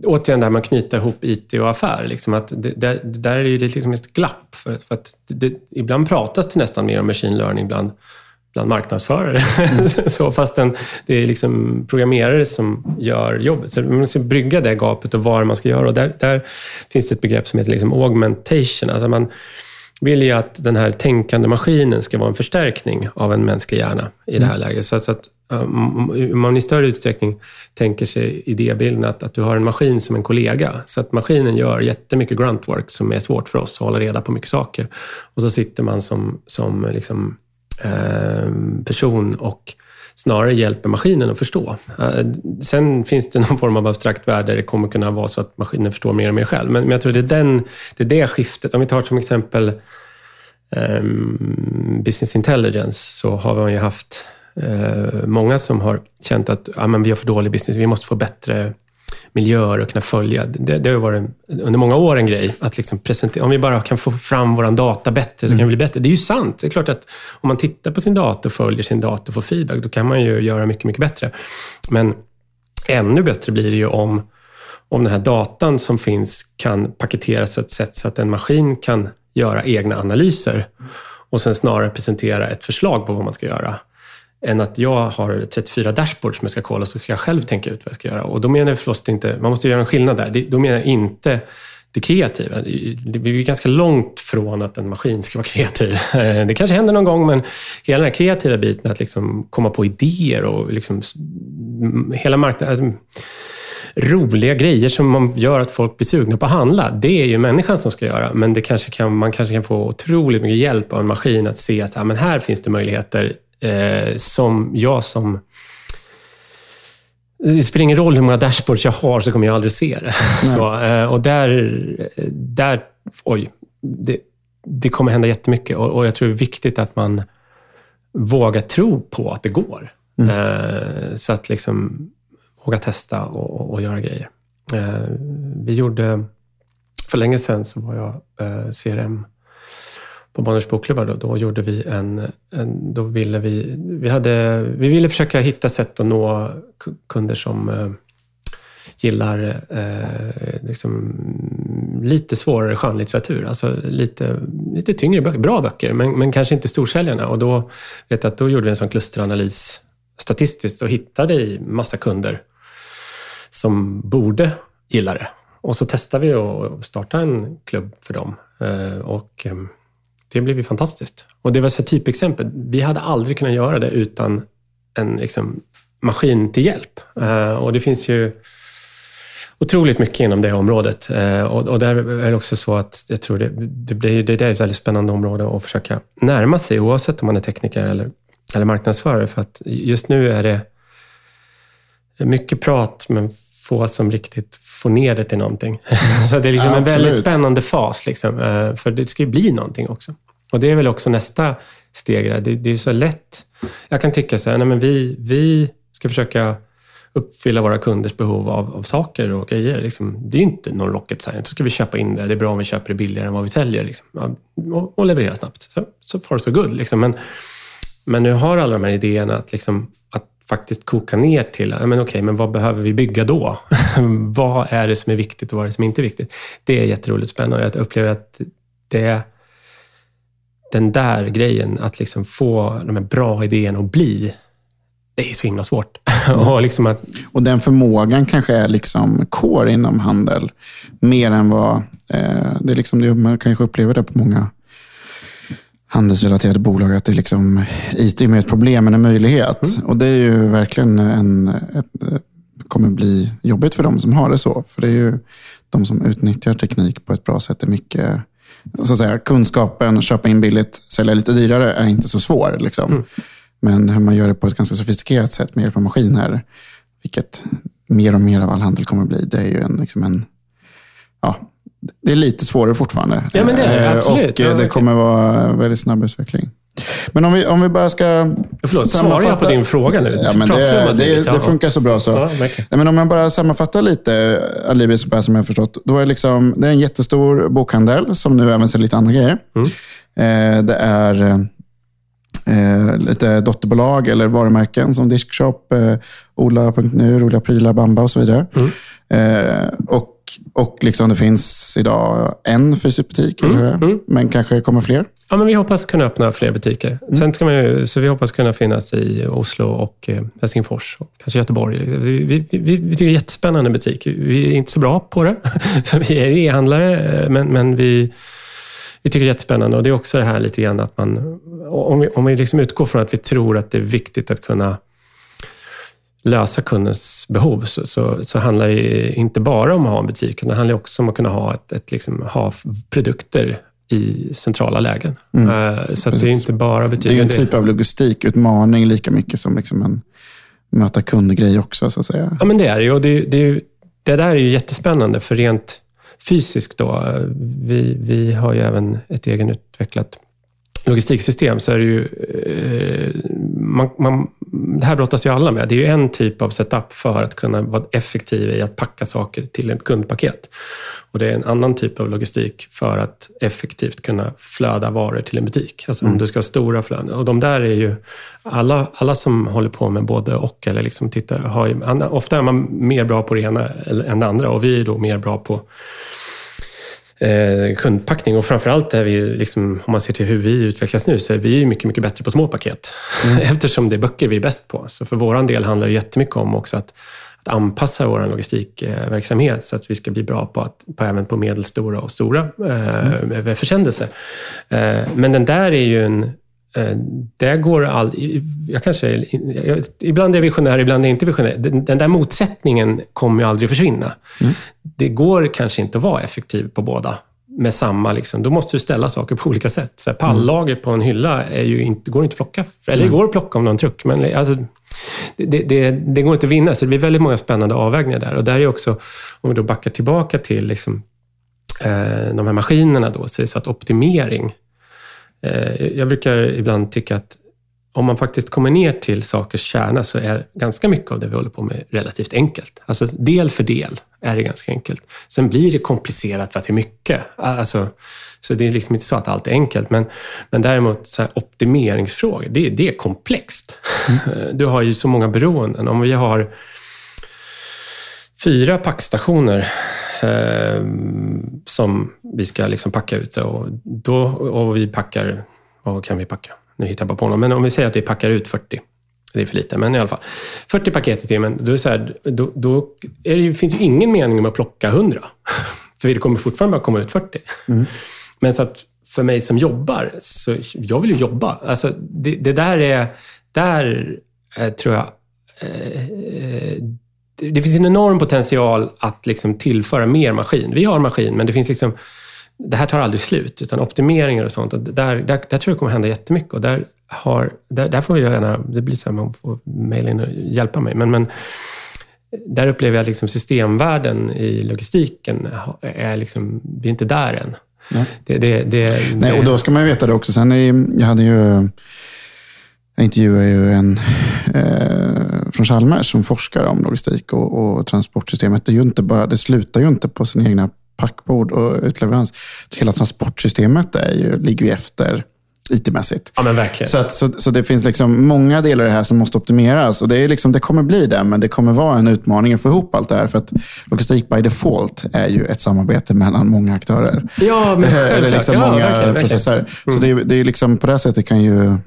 återigen det här med att knyta ihop IT och affär. Liksom att det, där, där är det liksom ett glapp. För, för att det, ibland pratas det nästan mer om machine learning bland, bland marknadsförare. så fastän det är liksom programmerare som gör jobbet. Så man måste brygga det gapet och vad man ska göra. Och där, där finns det ett begrepp som heter liksom augmentation. Alltså man, vill ju att den här tänkande maskinen ska vara en förstärkning av en mänsklig hjärna i det här läget. Så, att um, man i större utsträckning tänker sig idébilden att, att du har en maskin som en kollega. Så att maskinen gör jättemycket gruntwork som är svårt för oss att hålla reda på mycket saker. Och så sitter man som, som liksom, Eh, person och snarare hjälper maskinen att förstå. Eh, sen finns det någon form av abstrakt värld där det kommer kunna vara så att maskinen förstår mer och mer själv. Men jag tror det är, den, det, är det skiftet. Om vi tar som exempel eh, business intelligence så har man ju haft många som har känt att ja, men vi har för dålig business, vi måste få bättre miljöer och kunna följa. Det, det har varit under många år en grej. Att liksom presentera, om vi bara kan få fram vår data bättre så kan vi bli bättre. Det är ju sant. Det är klart att om man tittar på sin dator, följer sin dator och får feedback, då kan man ju göra mycket, mycket bättre. Men ännu bättre blir det ju om, om den här datan som finns kan paketeras på ett sätt så att en maskin kan göra egna analyser och sen snarare presentera ett förslag på vad man ska göra än att jag har 34 dashboards som jag ska kolla så ska jag själv tänka ut vad jag ska göra. Och då menar jag förstås inte, man måste göra en skillnad där. Då menar jag inte det kreativa. Vi är ganska långt från att en maskin ska vara kreativ. Det kanske händer någon gång, men hela den här kreativa biten, att liksom komma på idéer och liksom, hela marknaden, alltså, roliga grejer som man gör att folk blir sugna på att handla. Det är ju människan som ska göra, men det kanske kan, man kanske kan få otroligt mycket hjälp av en maskin att se att ja, men här finns det möjligheter eh, som jag som... Det spelar ingen roll hur många dashboards jag har så kommer jag aldrig se det. Så, eh, och där, där... Oj. Det, det kommer hända jättemycket och, och jag tror det är viktigt att man vågar tro på att det går. Eh, så att liksom våga testa och, och, och göra grejer. Eh, vi gjorde, för länge sedan så var jag eh, CRM på Bonniers bokklubbar. Då, då gjorde vi en, en, då ville vi, vi, hade, vi ville försöka hitta sätt att nå kunder som eh, gillar eh, liksom, lite svårare skönlitteratur. Alltså lite, lite tyngre böcker, bra böcker, men, men kanske inte storsäljarna. Och då, vet jag, då gjorde vi en sån klusteranalys statistiskt och hittade i massa kunder som borde gilla det. Och så testade vi att starta en klubb för dem. Eh, Och eh, det blev ju fantastiskt. Och det var ett typexempel. Vi hade aldrig kunnat göra det utan en liksom, maskin till hjälp. Eh, och det finns ju otroligt mycket inom det området. Eh, och, och där är det också så att jag tror det, det, blir, det är ett väldigt spännande område att försöka närma sig, oavsett om man är tekniker eller, eller marknadsförare. För att just nu är det mycket prat, men få som riktigt får ner det till någonting. Så det är liksom Ja, en väldigt spännande fas, liksom, eh, för det ska ju bli någonting också. Och det är väl också nästa steg. där. Det, det är så lätt. Jag kan tycka så här, nej men vi, vi ska försöka uppfylla våra kunders behov av, av saker och grejer. Liksom. Det är ju inte någon rocket science. Så ska vi köpa in det. Det är bra om vi köper det billigare än vad vi säljer. Liksom. Och, och leverera snabbt. Så, så far so good. Liksom. Men, men nu har alla de här idéerna att, liksom, att faktiskt koka ner till, men okej, men vad behöver vi bygga då? vad är det som är viktigt och vad är det som inte är viktigt? Det är jätteroligt spännande. Jag upplever att det den där grejen, att liksom få de här bra idéerna att bli, det är så himla svårt. och liksom att, Och den förmågan kanske är liksom core inom handel. Mer än vad... Eh, det är liksom man kanske upplever det på många handelsrelaterade bolag. Att det är liksom, IT är mer ett problem än en möjlighet. Och det är ju verkligen en... Ett, eh, kommer bli jobbigt för dem som har det så. För det är ju de som utnyttjar teknik på ett bra sätt är mycket... Så att säga, kunskapen, köpa in billigt, sälja lite dyrare är inte så svår. Liksom. Men hur man gör det på ett ganska sofistikerat sätt med hjälp av maskiner, vilket mer och mer av all handel kommer att bli, det är ju en, liksom en ja, det är lite svårare fortfarande. Ja, men det är det, Eh, absolut. Och Ja, eh, det kommer vara väldigt snabb utveckling. Men om vi, om vi bara ska förlåt, svarar jag på din fråga nu? Ja, men det, det, det funkar så bra så. Ja. Nej, men om jag bara sammanfattar lite Alibi så som jag har förstått. Då är liksom, det är en jättestor bokhandel som nu även säljer lite andra grejer. Mm. Eh, det är eh, lite dotterbolag eller varumärken som Diskshop, eh, Ola.nu, Roliga Prylar, Bamba och så vidare. Mm. Eh, och och liksom det finns idag en fysisk butik, det? mm. men kanske kommer fler. Ja, men vi hoppas kunna öppna fler butiker. Sen ska man ju, så vi hoppas kunna finnas i Oslo och eh, Helsingfors och kanske Göteborg. Vi, vi, vi, vi tycker det är jättespännande butik. Vi är inte så bra på det. vi är e-handlare, eh, men, men vi, vi tycker det är jättespännande. Och det är också det här lite grann att man... Om vi, om vi liksom utgår från att vi tror att det är viktigt att kunna lösa kundens behov så, så, så handlar det inte bara om att ha en butik, utan det handlar också om att kunna ha, ett, ett, liksom, ha produkter i centrala lägen. Eh, så att det är inte bara Mm. Det är butiken. en typ av logistikutmaning lika mycket som liksom en möta kundgrej också, så att säga. Ja, men det är det. Och det, det, det där är ju jättespännande, för rent fysiskt då, vi, vi har ju även ett egenutvecklat logistiksystem, så är det ju... Eh, man, man, det här brottas ju alla med. Det är ju en typ av setup för att kunna vara effektiv i att packa saker till ett kundpaket. Och det är en annan typ av logistik för att effektivt kunna flöda varor till en butik. Alltså om du ska ha stora flöden. Och de där är ju... Alla, alla som håller på med både och, eller liksom tittar, har ju, ofta är man mer bra på det ena än det andra och vi är då mer bra på eh, kundpackning. Och framförallt är vi, ju liksom, om man ser till hur vi utvecklas nu, så är vi mycket, mycket bättre på små paket. Eftersom det är böcker vi är bäst på. Så för vår del handlar det jättemycket om också att, att anpassa vår logistikverksamhet så att vi ska bli bra på, att, på även på medelstora och stora eh, försändelser. Eh, men den där är ju en Eh, Det går all, jag kanske, jag, ibland är jag visionär, ibland är jag inte visionär. Den, den där motsättningen kommer ju aldrig försvinna. Det går kanske inte att vara effektiv på båda med samma. Liksom. Då måste du ställa saker på olika sätt. Så här, pallager på en hylla är ju inte, går inte att plocka. Eller det går att plocka om någon truck, men alltså, det, det, det går inte att vinna. Så det blir väldigt många spännande avvägningar där. Och där är också, om vi då backar tillbaka till liksom, eh, de här maskinerna då, så är det så att optimering jag brukar ibland tycka att om man faktiskt kommer ner till sakers kärna så är ganska mycket av det vi håller på med relativt enkelt. Alltså del för del är det ganska enkelt. Sen blir det komplicerat för att det är mycket. Alltså, så det är liksom inte så att allt är enkelt. Men, men däremot så optimeringsfrågor, det, det är komplext. Mm. Du har ju så många beroenden. Om vi har fyra packstationer eh, som vi ska liksom packa ut. Och, då, och vi packar, vad kan vi packa? Nu hittar jag bara på något, men om vi säger att vi packar ut 40. Det är för lite, men i alla fall. 40 paket i timmen, då, är så här, då, då är det, finns ju ingen mening med att plocka 100. för det kommer fortfarande bara komma ut 40. Mm. Men så att för mig som jobbar, så jag vill ju jobba. Alltså, det, det där är, där eh, tror jag, eh, det finns en enorm potential att liksom tillföra mer maskin. Vi har maskin, men det finns liksom det här tar aldrig slut, utan optimeringar och sånt. Och där, där, där tror jag det kommer hända jättemycket. Och där, har, där, där får jag gärna, det blir så här, man får mejla in och hjälpa mig. Men, men där upplever jag att liksom systemvärlden i logistiken är liksom, vi är inte där än. Nej. Det, det, det, Nej, och då ska man ju veta det också. Sen är, jag hade ju jag intervjuade ju en eh, från Chalmers som forskar om logistik och, och transportsystemet. Det, är ju inte bara, det slutar ju inte på sin egna packbord och utleverans. Hela transportsystemet är ju, ligger ju efter IT-mässigt. Ja, men verkligen. Så, att, så, så, det finns liksom många delar i det här som måste optimeras. Och det, är liksom, det kommer bli det, men det kommer vara en utmaning att få ihop allt det här. För att logistik by default är ju ett samarbete mellan många aktörer. Ja, men Eller liksom ja, många verkligen, processer. Mm. Så det, det är liksom, på det sättet kan ju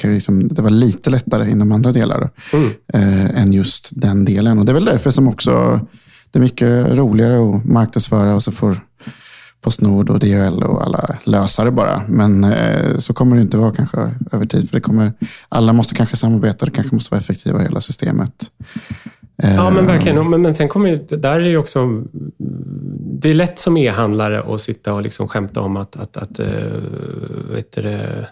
kan liksom, det vara lite lättare inom andra delar mm. eh, än just den delen. Och Det är väl därför som också det är mycket roligare att marknadsföra och så får Postnord och DHL och alla lösa det bara. Men eh, så kommer det inte vara kanske över tid. För det kommer, alla måste kanske samarbeta och det kanske måste vara effektivare i hela systemet. Ja, men verkligen. Men, men sen kommer ju, där är ju också... Det är lätt som e-handlare att sitta och liksom skämta om att, att, att äh, vet det,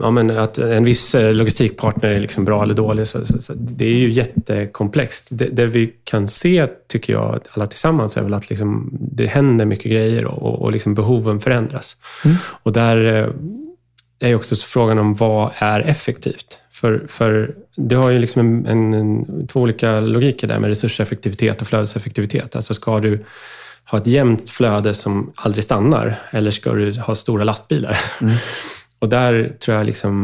ja, men att en viss eh, logistikpartner är liksom bra eller dålig. Så, så, så det är ju jättekomplext. Det, det, vi kan se, tycker jag, alla tillsammans, är väl att liksom, det händer mycket grejer och, och liksom behoven förändras. Mm. Och där eh, är också frågan om vad är effektivt? För, för du har ju liksom en, en, två olika logiker där med resurseffektivitet och flödeseffektivitet. Alltså ska du ha ett jämnt flöde som aldrig stannar eller ska du ha stora lastbilar? Mm. Och där tror jag liksom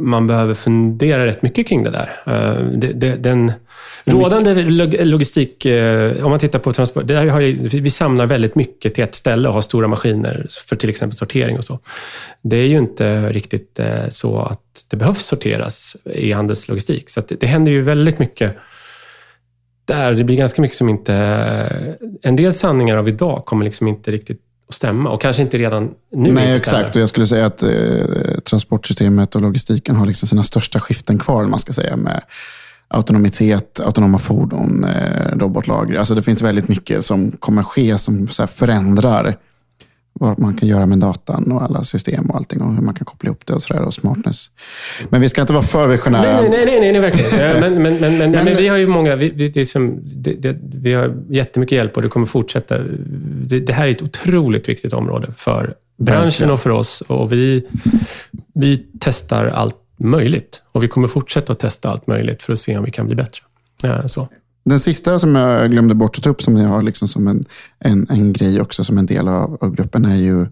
man behöver fundera rätt mycket kring det där. Eh, den rådande logistik, eh, om man tittar på transport, där har vi samlar väldigt mycket till ett ställe och har stora maskiner för till exempel sortering och så. Det är ju inte riktigt eh, så att det behövs sorteras i handelslogistik. Så det, det händer ju väldigt mycket där. Det blir ganska mycket som inte... En del sanningar av idag kommer liksom inte riktigt att stämma och kanske inte redan nu. Nej, exakt. Och jag skulle säga att eh, transportsystemet och logistiken har liksom sina största skiften kvar, man ska säga, med autonomitet, autonoma fordon, eh, robotlager. Alltså det finns väldigt mycket som kommer ske som förändrar vad man kan göra med datan och alla system och allting och hur man kan koppla ihop det och sådär och smartness. Men vi ska inte vara för visionära. Nej, nej, nej, nej, nej verkligen. men, men, men, men, men, vi har ju många, vi, det är som, det, det, vi har jättemycket hjälp och det kommer fortsätta. Det, det här är ett otroligt viktigt område för branschen och för oss och vi, vi testar allt möjligt och vi kommer fortsätta att testa allt möjligt för att se om vi kan bli bättre. Ja, så. Den sista som jag glömde bort att ta upp, som ni har liksom som en, en, en grej också som en del av, av gruppen, är ju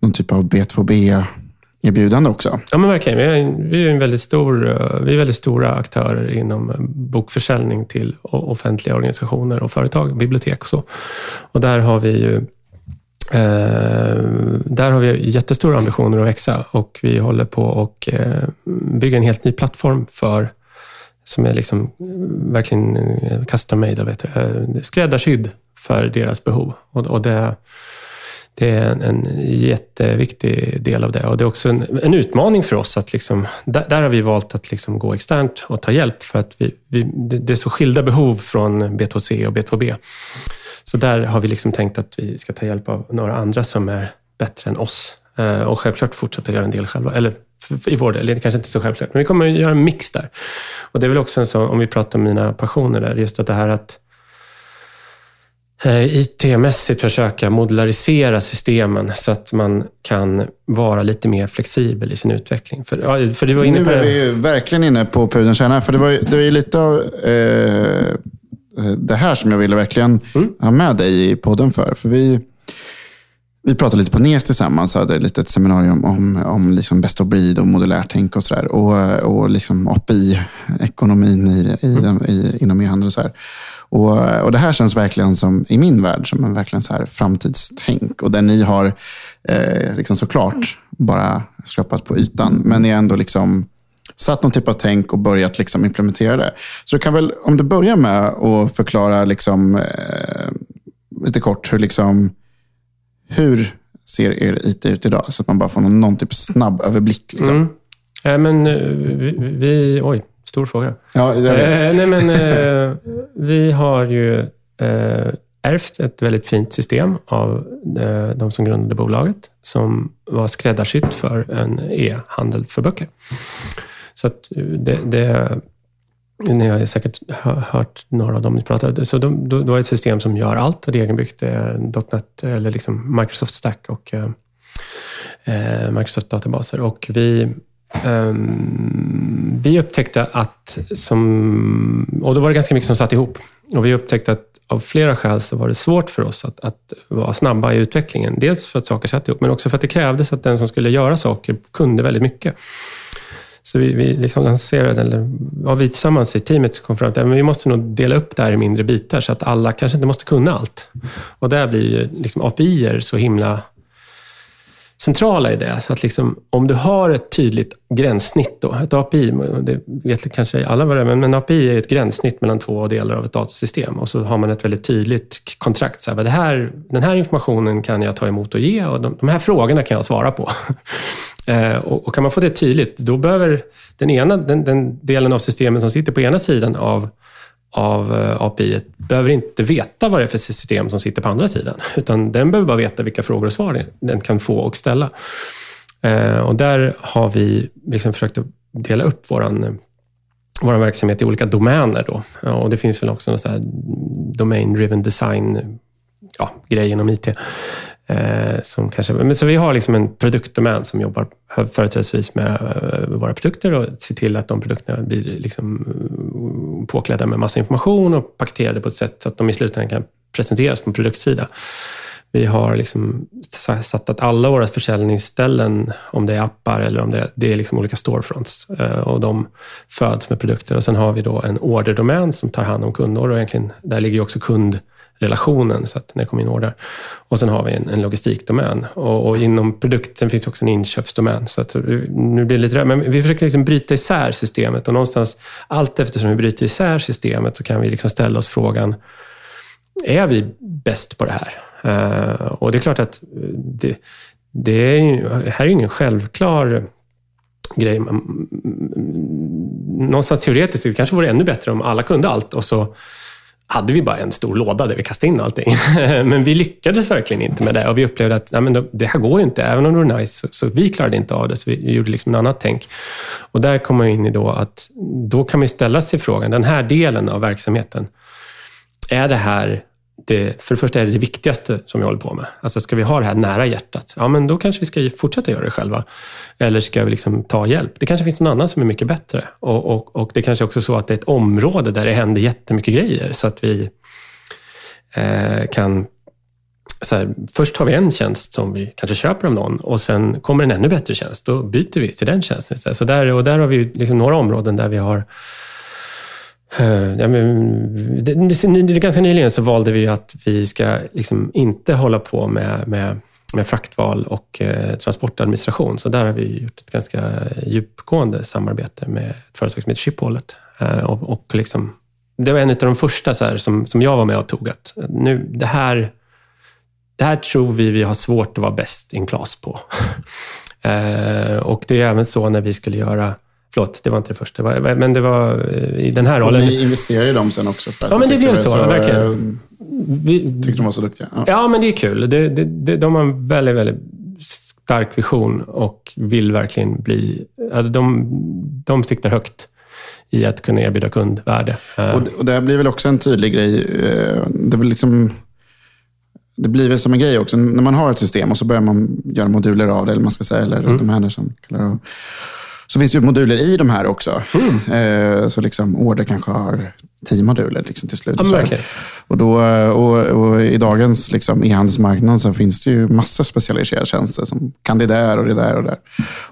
någon typ av B2B-erbjudande också. Ja, men verkligen. Vi är, vi är, en väldigt stor, eh, vi är väldigt stora aktörer inom eh, bokförsäljning till offentliga organisationer och företag, bibliotek och så. Och där har vi ju Eh, där har vi jättestora ambitioner att växa och vi håller på att eh, bygga en helt ny plattform för som är liksom verkligen eh, custom made, vet du, skräddarsydd för deras behov. Och, och det, det är en, en, jätteviktig del av det. Och det är också en, en utmaning för oss. att liksom, där, där, har vi valt att liksom gå externt och ta hjälp för att vi, vi, det, är så skilda behov från B2C och B2B. Så där har vi liksom tänkt att vi ska ta hjälp av några andra som är bättre än oss. Eh, och självklart fortsätta göra en del själva. Eller i vår del, det är kanske inte så självklart. Men vi kommer att göra en mix där. Och det är väl också en sån, om vi pratar om mina passioner där, just att det här att eh, IT-mässigt försöka modularisera systemen så att man kan vara lite mer flexibel i sin utveckling. För, ja, för du var inne nu på är vi ju verkligen inne på pudelns kärna. För det var ju, det var ju lite av eh, det här som jag ville verkligen Mm. ha med dig i podden för. För vi, vi pratade lite på NES tillsammans, hade ett seminarium om, om liksom best of breed och modulärt tänk och sådär. Och, och liksom API-ekonomin i, i, den- i, inom e-handel och så. Och, och det här känns verkligen som, i min värld, som en verkligen så här framtidstänk. Och där ni har eh, liksom såklart bara skrapat på ytan, men ni har ändå liksom satt någon typ av tänk och börjat liksom implementera det. Så du kan väl, om du börjar med att förklara liksom, eh, lite kort hur, liksom, hur ser er IT ut idag? Så att man bara får någon, någon typ snabb överblick. Liksom. Mm. Eh, men eh, vi, vi... Oj, stor fråga. Ja, jag vet. Eh, nej, men, eh, vi har ju ärvt ett väldigt fint system av de som grundade bolaget som var skräddarsytt för en e-handel för böcker. Så det, det ni har säkert hört några av dem ni pratade. Så de, då, då är det ett system som gör allt och det är egenbyggt. Eh, det är .NET eller liksom Microsoft Stack och eh, eh Microsoft databaser. Och vi, eh, vi upptäckte att, som, och då var det ganska mycket som satt ihop. Och vi upptäckte att av flera skäl så var det svårt för oss att, att vara snabba i utvecklingen. Dels för att saker satt ihop, men också för att det krävdes att den som skulle göra saker kunde väldigt mycket. Så vi, vi liksom lanserade, eller ja, vi tillsammans i teamet kom fram till att vi måste nog dela upp det här i mindre bitar så att alla kanske inte måste kunna allt. Och där blir ju liksom API så himla centrala i det. Så att liksom, om du har ett tydligt gränssnitt, då, ett API, det vet kanske alla vad det är, men men API är ett gränssnitt mellan två delar av ett datasystem. Och så har man ett väldigt tydligt kontrakt. Så här, det här, den här informationen kan jag ta emot och ge och de, de här frågorna kan jag svara på. Eh, och, och kan man få det tydligt, då behöver den ena den, den delen av systemet som sitter på ena sidan av av eh, API behöver inte veta vad det är för system som sitter på andra sidan. Utan den behöver bara veta vilka frågor och svar den kan få och ställa. Eh, och där har vi liksom försökt att dela upp vår eh, vår verksamhet i olika domäner. Då. Och det finns väl också någon så domain-driven design ja, grej inom IT. Eh, som kanske, men så vi har liksom en produktdomän som jobbar företrädesvis med eh, våra produkter och ser till att de produkterna blir liksom eh, påklädda med massa information och paketerade på ett sätt så att de i slutändan kan presenteras på en produktsida. Vi har liksom satt att alla våra försäljningsställen, om det är appar eller om det är, det är liksom olika storefronts, eh, och de föds med produkter. Och Sen har vi då en orderdomän som tar hand om kundorder. Och egentligen, där ligger ju också relationen, så att när det kommer in order. Och sen har vi en, en logistikdomän. Och, och inom produkten finns också en inköpsdomän. Så att, nu blir det lite rör, men vi försöker liksom bryta isär systemet och någonstans, allt eftersom vi bryter isär systemet så kan vi liksom ställa oss frågan, är vi bäst på det här? Uh, och det är klart att eh, det, det är ju, här är ju ingen självklar grej. Mm, mm, mm, någonstans teoretiskt det kanske vore ännu bättre om alla kunde allt och så hade vi bara en stor låda där vi kastade in allting. men vi lyckades verkligen inte med det och vi upplevde att nej, men det här går ju inte, även om det var nice. Så, så vi klarade inte av det, så vi gjorde liksom en annat tänk. Och där kommer man in i då att då kan man ställa sig frågan, den här delen av verksamheten, är det här det, för det första är det det viktigaste som vi håller på med. Alltså ska vi ha det här nära hjärtat, ja men då kanske vi ska fortsätta göra det själva. Eller ska vi liksom ta hjälp? Det kanske finns någon annan som är mycket bättre. Och, och, och det kanske också är så att det är ett område där det händer jättemycket grejer. Så att vi eh, kan... Så här, först har vi en tjänst som vi kanske köper av någon och sen kommer en ännu bättre tjänst. Då byter vi till den tjänsten istället. Så där, och där har vi liksom några områden där vi har Eh, ja, men, det, det, det, ganska nyligen så valde vi att vi ska liksom inte hålla på med, med, med fraktval och eh, transportadministration. Så där har vi gjort ett ganska djupgående samarbete med ett företag som heter Shiphålet. Eh, och, och liksom, det var en av de första så här, som, som jag var med och tog. Att nu, det, här, det här tror vi vi har svårt att vara bäst in class på. eh, och det är även så när vi skulle göra Förlåt, det var inte det första. Men det var i den här rollen. Och ni investerade i dem sen också? Ja, men det blev så, så. Verkligen. Vi, tyckte de var så duktiga. Ja, ja men det är kul. Det, det, det, de har en väldigt, väldigt stark vision och vill verkligen bli... Alltså de, de siktar högt i att kunna erbjuda kundvärde. Och, och det blir väl också en tydlig grej. Det väl liksom det blir väl som en grej också. När man har ett system och så börjar man göra moduler av det, eller man ska säga, eller Mm. de här som kallar det. Så finns ju moduler i de här också. Mm. Eh, så liksom order kanske har tio moduler liksom till slut. Ja, och, då, och, och I dagens liksom, e-handelsmarknad så finns det ju massor specialiserade tjänster som kan det där och det där och där.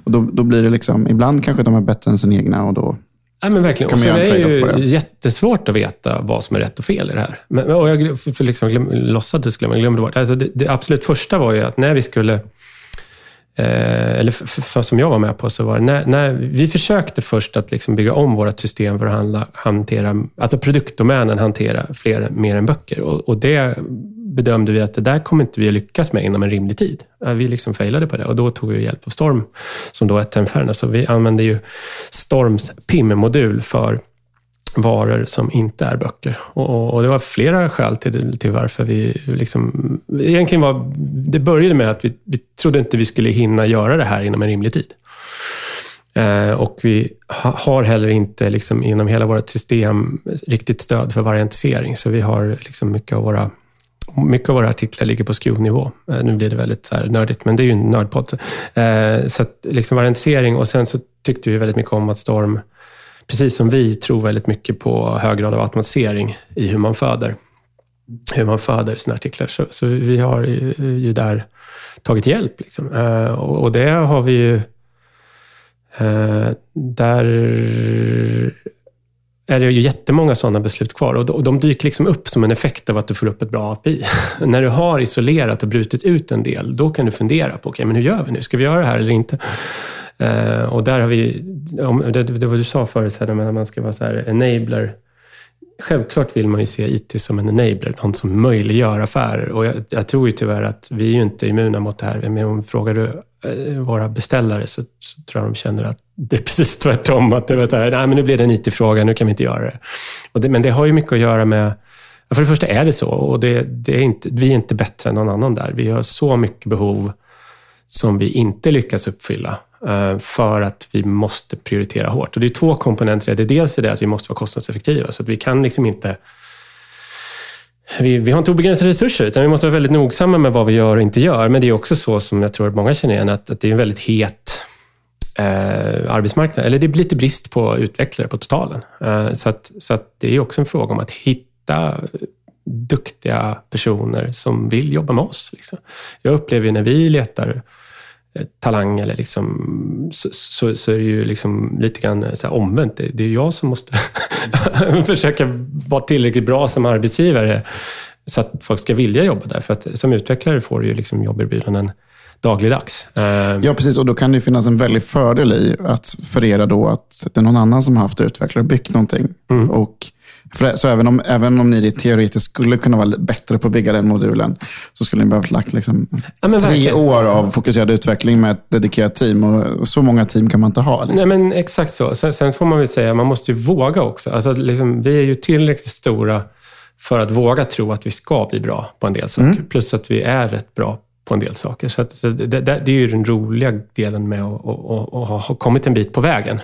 Och då, då blir det liksom, ibland kanske de är bättre än sin egna och då Ja, men verkligen. Och sen är det ju jättesvårt att veta vad som är rätt och fel i det här. Men, och jag för, liksom glöm, låtsades glömma, glömde bort. Alltså det, det absolut första var ju att när vi skulle Eh, eller för, för, som jag var med på, så var det när, när vi försökte först att liksom bygga om vårt system för att handla, hantera, alltså produktdomänen hantera fler, mer än böcker. Och, och det bedömde vi att det där kommer inte vi att lyckas med inom en rimlig tid. Vi liksom failade på det och då tog vi hjälp av Storm, som då är Tenferna. Så vi använde ju Storms PIM-modul för varor som inte är böcker. Och, och det var flera skäl till, till varför vi liksom... Egentligen var... Det började med att vi, vi trodde inte vi skulle hinna göra det här inom en rimlig tid. Eh, och vi ha, har heller inte liksom, inom hela vårt system riktigt stöd för variantisering. Så vi har liksom mycket av våra mycket av våra artiklar ligger på SKU-nivå. Eh, Nu blir det väldigt så här nördigt, men det är ju en nördpodd. Eh, Så att liksom variantisering och sen så tyckte vi väldigt mycket om att Storm, precis som vi, tror väldigt mycket på hög grad av automatisering i hur man föder, hur man föder sina artiklar. Så, så vi har ju, ju där tagit hjälp. Liksom. Eh, Och, och det har vi ju... eh, Där är det ju jättemånga sådana beslut kvar och de, och de dyker liksom upp som en effekt av att du får upp ett bra API. När du har isolerat och brutit ut en del, då kan du fundera på, okay, men hur gör vi nu? Ska vi göra det här eller inte? Eh, och där har vi, om, det, det var du sa förut, här, men man ska vara så här, enabler. Självklart vill man ju se IT som en enabler, någon som möjliggör affärer. Och jag, jag tror ju tyvärr att vi är ju inte immuna mot det här. Men om frågar du eh, våra beställare så, så tror jag de känner att det är precis tvärtom. Att det var så här, nej men nu blir det en IT-fråga, nu kan vi inte göra det. Och det. Men det har ju mycket att göra med För det första är det så och det, det är inte, vi är inte bättre än någon annan där. Vi har så mycket behov som vi inte lyckas uppfylla Eh, för att vi måste prioritera hårt. Och det är två komponenter. Det är dels det att vi måste vara kostnadseffektiva, så att vi kan liksom inte vi, vi har inte obegränsade resurser, utan vi måste vara väldigt nogsamma med vad vi gör och inte gör. Men det är också så, som jag tror att många känner igen, att, att det är en väldigt het eh, arbetsmarknad. Eller det blir lite brist på utvecklare på totalen. Eh, så att, så att det är också en fråga om att hitta duktiga personer som vill jobba med oss. Liksom. Jag upplever ju när vi letar talang eller liksom, så, så, så är det ju liksom lite grann så här omvänt. Det, det är jag som måste försöka vara tillräckligt bra som arbetsgivare så att folk ska vilja jobba där. För att som utvecklare får du ju liksom jobberbjudanden dagligdags. Eh, Ja, precis. Och då kan det finnas en väldig fördel i att för er då att det är någon annan som har haft utvecklare och byggt någonting. Mm. Och för, så även om, även om ni teoretiskt skulle kunna vara bättre på att bygga den modulen, så skulle ni behövt lagt liksom Ja, tre verkligen. år av fokuserad utveckling med ett dedikerat team. Och så många team kan man inte ha. Liksom. Nej, men exakt så. Sen, sen får man väl säga, man måste ju våga också. Alltså, liksom, vi är ju tillräckligt stora för att våga tro att vi ska bli bra på en del saker. Plus att vi är rätt bra på en del saker. Så, att, så det, det, är ju den roliga delen med att, att, att, ha kommit en bit på vägen.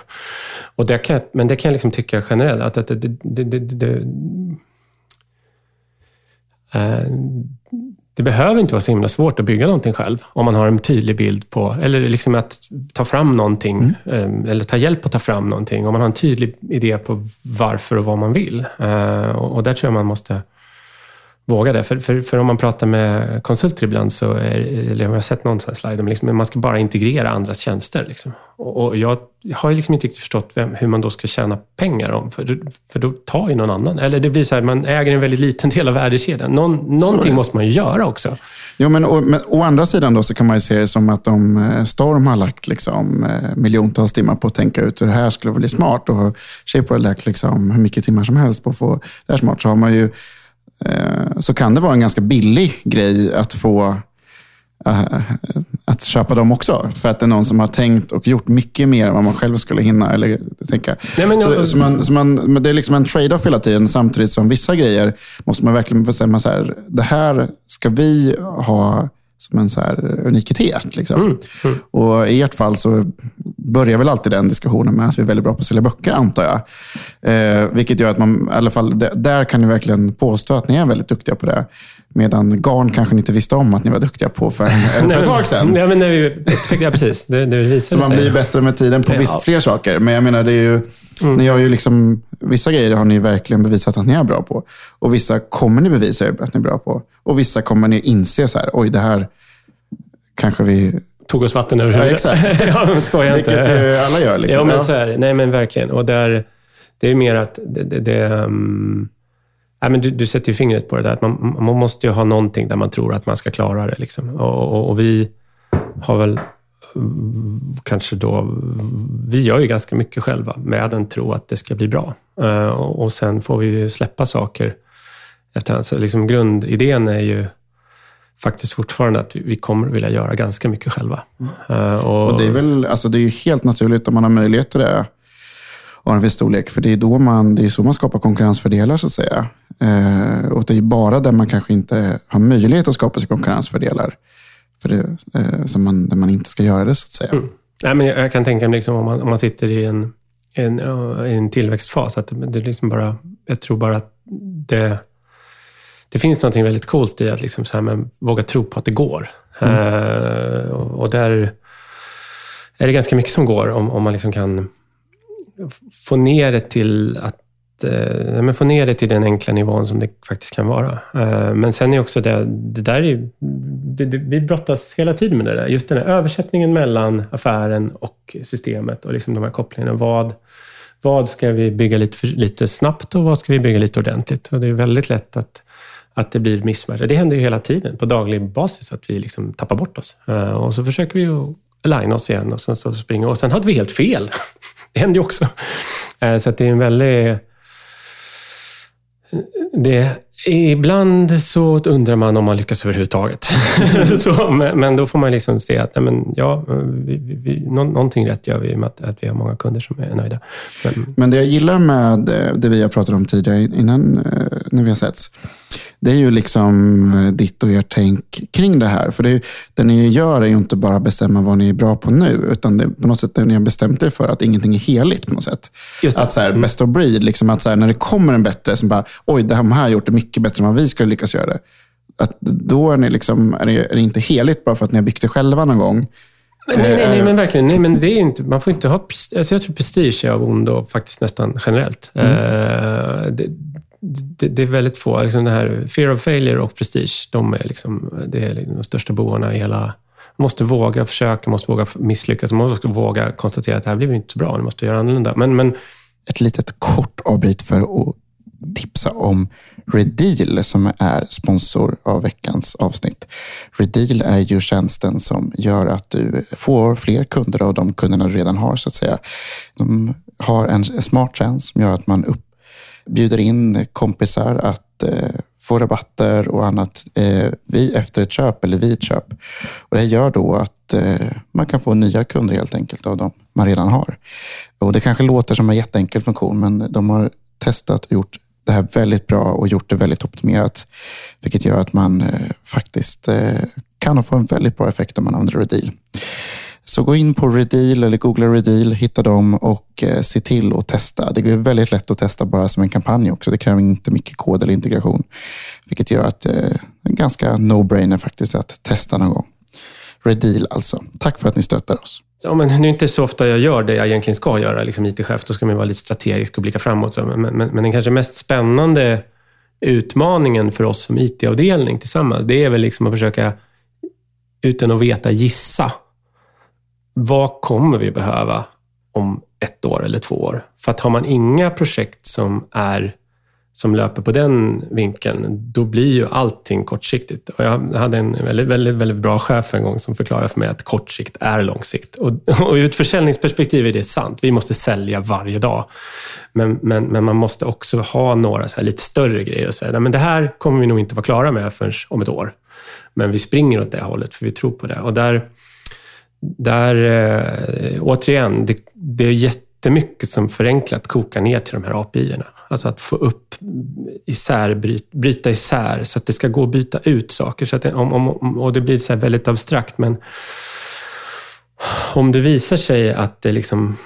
Och det kan, men det kan jag liksom tycka generellt, att, att det, det, eh, det behöver inte vara så himla svårt att bygga någonting själv, om man har en tydlig bild på, eller liksom att ta fram någonting, eh, eller ta hjälp att ta fram någonting, om man har en tydlig idé på varför och vad man vill. Eh, Och och där tror jag man måste våga det. För, för, för om man pratar med konsulter ibland, så är, eller jag har sett någon sån här slide, men liksom, man ska bara integrera andras tjänster. Liksom. Och, och jag har ju liksom inte riktigt förstått vem, hur man då ska tjäna pengar om, för, för då tar ju någon annan. Eller det blir så här, man äger en väldigt liten del av värdekedjan. Någon, någonting måste man ju göra också. Jo, men, å, men å andra sidan då så kan man ju se det som att om eh, Storm har lagt liksom, eh, miljontals timmar på att tänka ut hur det här skulle bli smart och Shaper har lagt liksom, hur mycket timmar som helst på att få det här smart, så, har man ju, så kan det vara en ganska billig grej att få eh, att köpa dem också. För att det är någon som har tänkt och gjort mycket mer än vad man själv skulle hinna eller tänka. Nej, men så, jag- så man, så man, men det är liksom en trade-off hela tiden, samtidigt som vissa grejer måste man verkligen bestämma så här, det här ska vi ha som en så här unikitet. Liksom. Och I ert fall så börjar väl alltid den diskussionen med att vi är väldigt bra på att sälja böcker, antar jag. Eh, vilket gör att man, i alla fall där kan ni verkligen påstå att ni är väldigt duktiga på det. Medan garn kanske ni inte visste om att ni var duktiga på för, för ett tag sedan. Nej, men när vi upptäckte, ja, precis. Det, det Så man blir bättre med tiden på visst fler saker. Men jag menar, det är ju, mm. ni har ju liksom, vissa grejer har ni verkligen bevisat att ni är bra på. Och vissa kommer ni bevisa att ni är bra på. Och vissa kommer ni inse så här, oj, det här kanske vi tog oss vatten över huvudet. Ja, exakt. ja, men skoja inte. Vilket alla gör. Liksom. Ja, men så här, nej, men verkligen. Och där, det är mer att det, det, det um, nej, men du, du sätter ju fingret på det där. Att man, man måste ju ha någonting där man tror att man ska klara det. Liksom. Och, och, och, vi har väl kanske då... Vi gör ju ganska mycket själva med en tro att det ska bli bra. Eh, och, sen får vi ju släppa saker efterhand. Så liksom grundidén är ju faktiskt fortfarande att vi kommer vilja göra ganska mycket själva. Mm. Och, och, det, är väl, alltså det är ju helt naturligt om man har möjlighet till det av en viss storlek. För det är, då man, det är så man skapar konkurrensfördelar så att säga. Eh, och det är bara där man kanske inte har möjlighet att skapa sig konkurrensfördelar för det, uh, som man, där man inte ska göra det så att säga. Mm. Nej, men jag kan tänka mig liksom, om, man, om man sitter i en, en, en tillväxtfas, att det liksom bara, jag tror bara att det det finns något väldigt coolt i att liksom så här, men, våga tro på att det går. Mm. Uh, och där är det ganska mycket som går om, om man liksom kan få ner det till att eh, men få ner det till den enkla nivån som det faktiskt kan vara. Eh, men sen är också det, det där är det, det, vi brottas hela tiden med det där. Just den här översättningen mellan affären och systemet och liksom de här kopplingarna. Vad, vad ska vi bygga lite, lite snabbt och vad ska vi bygga lite ordentligt? Och det är väldigt lätt att att det blir missmatch. Det händer ju hela tiden på daglig basis att vi liksom tappar bort oss. Eh, och så försöker vi ju aligna oss igen och sen så springer Och sen hade vi helt fel. det händer ju också. Eh, så att det är en väldigt... Det, ibland så undrar man om man lyckas överhuvudtaget. så, men, då får man liksom se att nej, men, ja, vi, vi, någonting rätt gör vi med att, att vi har många kunder som är nöjda. Men, men det jag gillar med det vi har pratat om tidigare innan när vi har setts, det är ju liksom eh, ditt och ert tänk kring det här. För det, det ni gör är ju inte bara bestämma vad ni är bra på nu, utan det på något sätt det ni har bestämt er för, att ingenting är heligt på något sätt. Att så här, mm. best of breed, liksom att så här, när det kommer en bättre som bara, oj, det här har jag gjort det mycket bättre än vad vi skulle lyckas göra det. Att då är, ni liksom, är, det, är det inte heligt bara för att ni har byggt det själva någon gång. Nej, nej, nej, men verkligen. Nej, men det är inte, man får inte ha... Alltså jag tror prestige är av ondo faktiskt nästan generellt. Mm. Uh, det, det, det, är väldigt få. Liksom det här fear of failure och prestige, de är, liksom, det är liksom de största bovarna i hela... Man måste våga försöka, måste våga misslyckas, man måste våga konstatera att det här blev inte så bra, nu måste vi göra annorlunda. Men, men... Ett litet kort avbryt för att tipsa om Redeal som är sponsor av veckans avsnitt. Redeal är ju tjänsten som gör att du får fler kunder av de kunderna du redan har så att säga. De har en smart tjänst som gör att man upp bjuder in kompisar att eh, få rabatter och annat eh, vi, efter ett köp eller vid ett köp. Och det gör då att eh, man kan få nya kunder helt enkelt av dem man redan har. Och Det kanske låter som en jätteenkel funktion, men de har testat och gjort det här väldigt bra och gjort det väldigt optimerat. Vilket gör att man eh, faktiskt eh, kan få en väldigt bra effekt om man använder Redeal. Så gå in på Redeal eller googla Redeal, hitta dem och eh, se till att testa. Det är väldigt lätt att testa bara som en kampanj också. Det kräver inte mycket kod eller integration. Vilket gör att det är en ganska no-brainer faktiskt att testa någon gång. Redeal alltså. Tack för att ni stöttar oss. Ja, men det är inte så ofta jag gör det jag egentligen ska göra, liksom IT-chef. Då ska man vara lite strategisk och blicka framåt. Men, men, men den kanske mest spännande utmaningen för oss som IT-avdelning tillsammans, det är väl liksom att försöka, utan att veta, gissa vad kommer vi behöva om ett år eller två år? För att har man inga projekt som, är, som löper på den vinkeln, då blir ju allting kortsiktigt. Och jag hade en väldigt, väldigt, väldigt bra chef en gång som förklarade för mig att kortsikt är långsikt. Och, och ur ett försäljningsperspektiv är det sant. Vi måste sälja varje dag. Men, men, men man måste också ha några så lite större grejer och säga, men det här kommer vi nog inte vara klara med förrän om ett år. Men vi springer åt det hållet, för vi tror på det. Och där där, eh, återigen, det, det är jättemycket som förenklat kokar ner till de här API-erna. Alltså att få upp isär, bryt, bryta isär så att det ska gå att byta ut saker. Så att det, om, om, och det blir så väldigt abstrakt, men om det visar sig att det liksom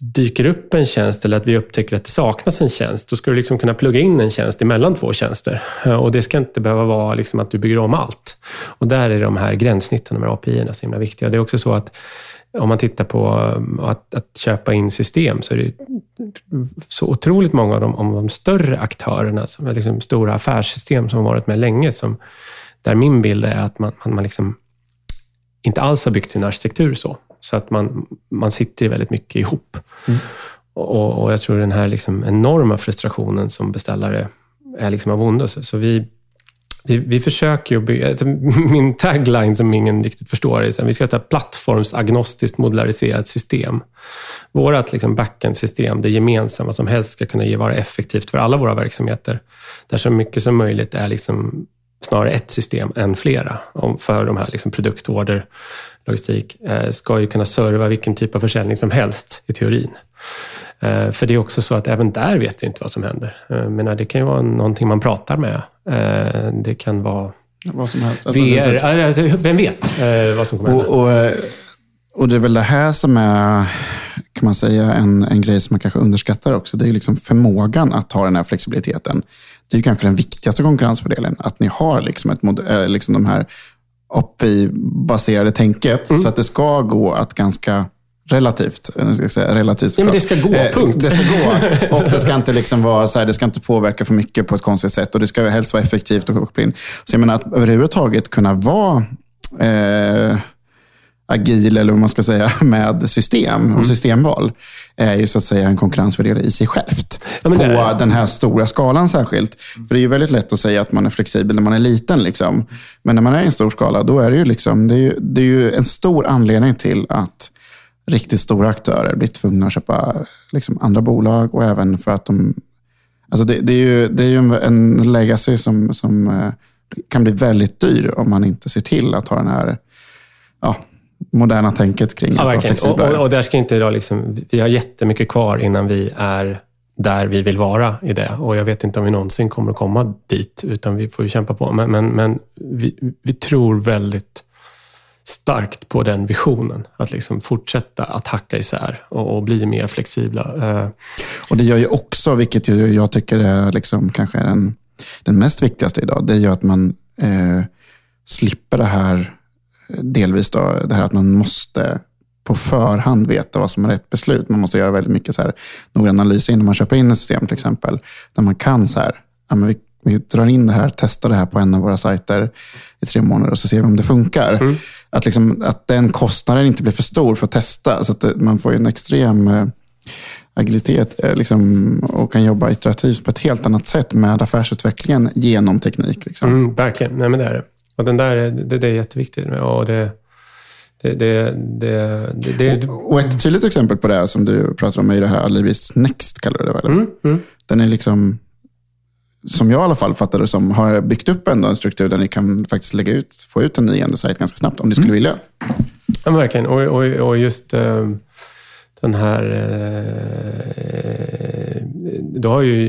dyker upp en tjänst eller att vi upptäcker att det saknas en tjänst, då ska du liksom kunna plugga in en tjänst emellan två tjänster. Och det ska inte behöva vara liksom att du bygger om allt. Och där är de här gränssnitten, de här API-erna, så himla viktiga. Det är också så att om man tittar på att, att köpa in system så är det så otroligt många av de, om de större aktörerna, som är liksom stora affärssystem som har varit med länge, som, där min bild är att man, man, man liksom inte alls har byggt sin arkitektur så. Så att man, man sitter väldigt mycket ihop. Mm. Och, och, jag tror den här liksom enorma frustrationen som beställare är liksom av ondo. Så, så vi, vi, vi, försöker ju bygga... Alltså min tagline som ingen riktigt förstår är att vi ska ha ett plattformsagnostiskt modulariserat system. Vårt liksom backend-system, det gemensamma som helst ska kunna vara effektivt för alla våra verksamheter. Där så mycket som möjligt är liksom snarare ett system än flera för de här liksom produktorder, logistik, eh, ska ju kunna serva vilken typ av försäljning som helst i teorin. Eh, för det är också så att även där vet vi inte vad som händer. Eh, men det kan ju vara någonting man pratar med. Det kan vara vad som helst. VR, alltså, vem vet vad som kommer hända? Och, och, och, det är väl det här som är, kan man säga, en, en grej som man kanske underskattar också. Det är liksom förmågan att ha den här flexibiliteten det är kanske den viktigaste konkurrensfördelen. Att ni har liksom, ett, liksom de här API-baserade tänket. Mm. Så att det ska gå att ganska relativt. Ska säga, relativt ja, men det ska gå, eh, punkt. Det ska gå. Och det ska inte liksom vara så här, det ska inte påverka för mycket på ett konstigt sätt. Och det ska helst vara effektivt och koppla in. Så jag menar att överhuvudtaget kunna vara eh, agil, eller vad man ska säga, med system och mm. systemval är ju så att säga en konkurrensfördel i sig självt. Ja, på är... den här stora skalan särskilt. För det är ju väldigt lätt att säga att man är flexibel när man är liten. Liksom. Men när man är i en stor skala, då är det ju, liksom, det är ju, det är ju en stor anledning till att riktigt stora aktörer blir tvungna att köpa liksom, andra bolag och även för att de... Alltså det, det är ju, det är ju en, en legacy som, som eh, kan bli väldigt dyr om man inte ser till att ha den här ja, moderna tänket kring ja, att vara och, och, och, där ska inte idag liksom, vi har jättemycket kvar innan vi är där vi vill vara i det. Och jag vet inte om vi någonsin kommer att komma dit, utan vi får ju kämpa på. Men, men, men vi, vi tror väldigt starkt på den visionen. Att liksom fortsätta att hacka isär och, och bli mer flexibla. Eh, och Det gör ju också, vilket jag tycker är liksom kanske den, den mest viktigaste idag, det är ju att man eh, slipper det här delvis då, det här att man måste på förhand veta vad som är rätt beslut. Man måste göra väldigt mycket så här, noggrann analys innan man köper in ett system till exempel. Där man kan så här, ja, men vi, vi drar in det här, testar det här på en av våra sajter i tre månader och så ser vi om det funkar. Mm. Att, liksom, att den kostnaden inte blir för stor för att testa. Så att det, man får en extrem eh, agilitet eh, liksom, och kan jobba iterativt på ett helt annat sätt med affärsutvecklingen genom teknik. Liksom. Mm, verkligen, Nej, men det är det. Och den där, det, det är jätteviktigt. Och det, det, det, det, det, och, ett tydligt exempel på det som du pratar om är det här Alibis Next, kallar du det väl? Mm, mm. Den är liksom, som jag i alla fall fattar det som, har byggt upp ändå en struktur där ni kan faktiskt lägga ut, få ut en ny sajt ganska snabbt om ni skulle mm. vilja. Ja, verkligen. Och, och, och just uh, den här... Uh, då har ju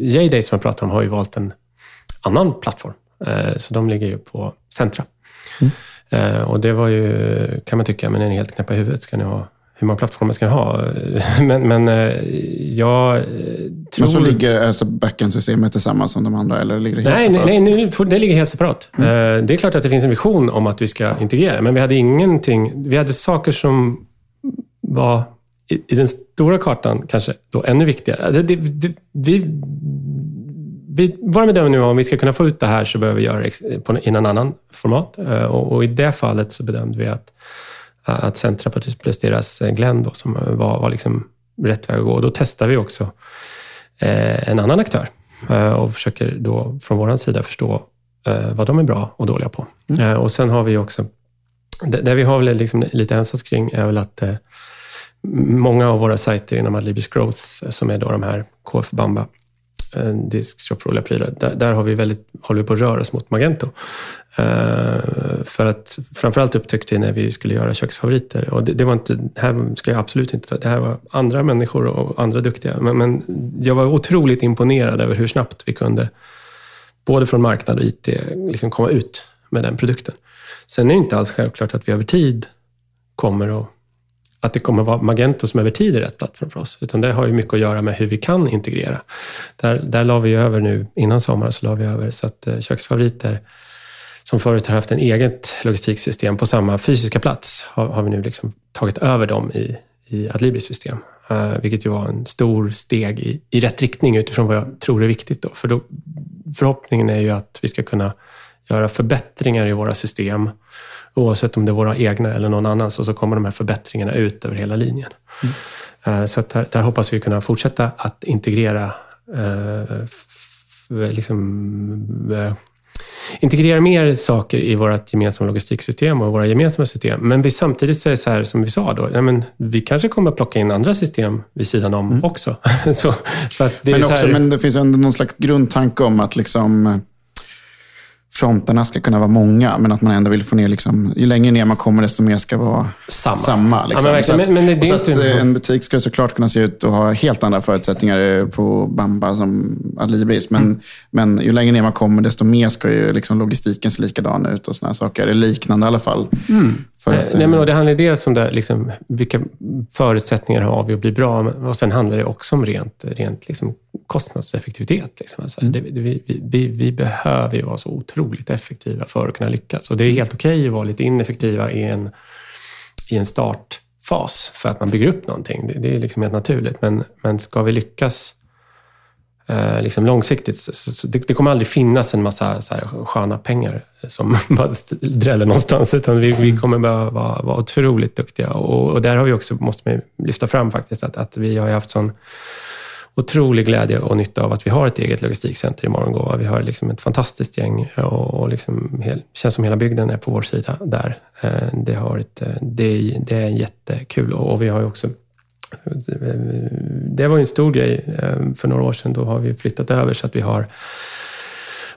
J-Day som jag pratar om har ju valt en annan plattform. Uh, så de ligger ju på Centra. Mm. Eh, och det var ju, kan man tycka, men är ni helt knäppa i huvudet? Ska ni ha hur många plattformar ska ni ha? Men, men eh, jag tror... Men så ligger alltså backend-systemet tillsammans som de andra, eller ligger det helt nej, separat? Nej, nej, det ligger helt separat. Mm. Eh, det är klart att det finns en vision om att vi ska integrera, men vi hade ingenting... Vi hade saker som var i, i den stora kartan kanske då ännu viktigare. Alltså, det, det, vi vi, vår bedömning nu om vi ska kunna få ut det här så behöver vi göra det på, i en annan format. Eh, och, och, i det fallet så bedömde vi att, att Centra plus deras eh, Glenn då, som var, var liksom rätt väg att gå. Och då testar vi också eh, en annan aktör eh, och försöker då från vår sida förstå eh, vad de är bra och dåliga på. Mm. Eh, och sen har vi också, det, vi har liksom lite ensats kring är väl att många av våra sajter inom Adlibis Growth, som är då de här KF Bamba, en diskshop prylar. Där, där har vi väldigt, håller vi på att röra oss mot Magento. Eh, för att framförallt upptäckte vi när vi skulle göra köksfavoriter, och det, det, var inte, här ska jag absolut inte ta, det här var andra människor och andra duktiga, men, men jag var otroligt imponerad över hur snabbt vi kunde, både från marknad och IT, liksom komma ut med den produkten. Sen är det inte alls självklart att vi över tid kommer att att det kommer vara Magento som över tid är rätt plattform för oss. Utan det har ju mycket att göra med hur vi kan integrera. Där, där la vi över nu, innan sommaren, så la vi över så att eh, köksfavoriter som förut har haft en eget logistiksystem på samma fysiska plats, har, har vi nu liksom tagit över dem i, i Adlibris system. Uh, vilket ju var en stor steg i, i rätt riktning utifrån vad jag tror är viktigt. Då. För då, förhoppningen är ju att vi ska kunna göra förbättringar i våra system, oavsett om det är våra egna eller någon annans, och så kommer de här förbättringarna ut över hela linjen. Mm. Uh, så där, där, hoppas vi kunna fortsätta att integrera uh, liksom, integrera mer saker i vårt gemensamma logistiksystem och våra gemensamma system. Men vi samtidigt säger så här som vi sa då, ja, men vi kanske kommer att plocka in andra system vid sidan om mm. också. så, det men, också här... men det finns ändå någon slags grundtanke om att liksom fronterna ska kunna vara många, men att man ändå vill få ner, liksom, ju längre ner man kommer, desto mer ska vara samma. samma liksom. ja, men, så att, men, men det så att, en butik ska såklart kunna se ut och ha helt andra förutsättningar på Bamba som Adlibris. Men, mm. men ju längre ner man kommer, desto mer ska ju liksom logistiken se likadan ut och sådana saker. Eller liknande i alla fall. Mm. Att, Nej, men, och det handlar dels om det, liksom, vilka förutsättningar har vi att bli bra. Och sen handlar det också om rent, rent liksom, kostnadseffektivitet. Liksom. Alltså, mm. det, vi, vi, vi, behöver ju vara så otroligt effektiva för att kunna lyckas. Och det är helt okej okay att vara lite ineffektiva i en, i en startfas för att man bygger upp någonting. Det, det är liksom helt naturligt. Men, men ska vi lyckas eh, liksom långsiktigt. Så, så det, det, kommer aldrig finnas en massa så här, sköna pengar som bara dräller någonstans, utan vi, vi kommer behöva vara, vara otroligt duktiga. Och, och, där har vi också, måste man lyfta fram faktiskt, att, att vi har haft sån otrolig glädje och nytta av att vi har ett eget logistikcenter i Morgongåva. Vi har liksom ett fantastiskt gäng och, och liksom hel, känns som hela bygden är på vår sida där. Eh, det, har varit, eh, det, det är jättekul och, och vi har ju också det var en stor grej eh, för några år sedan. Då har vi flyttat över så att vi har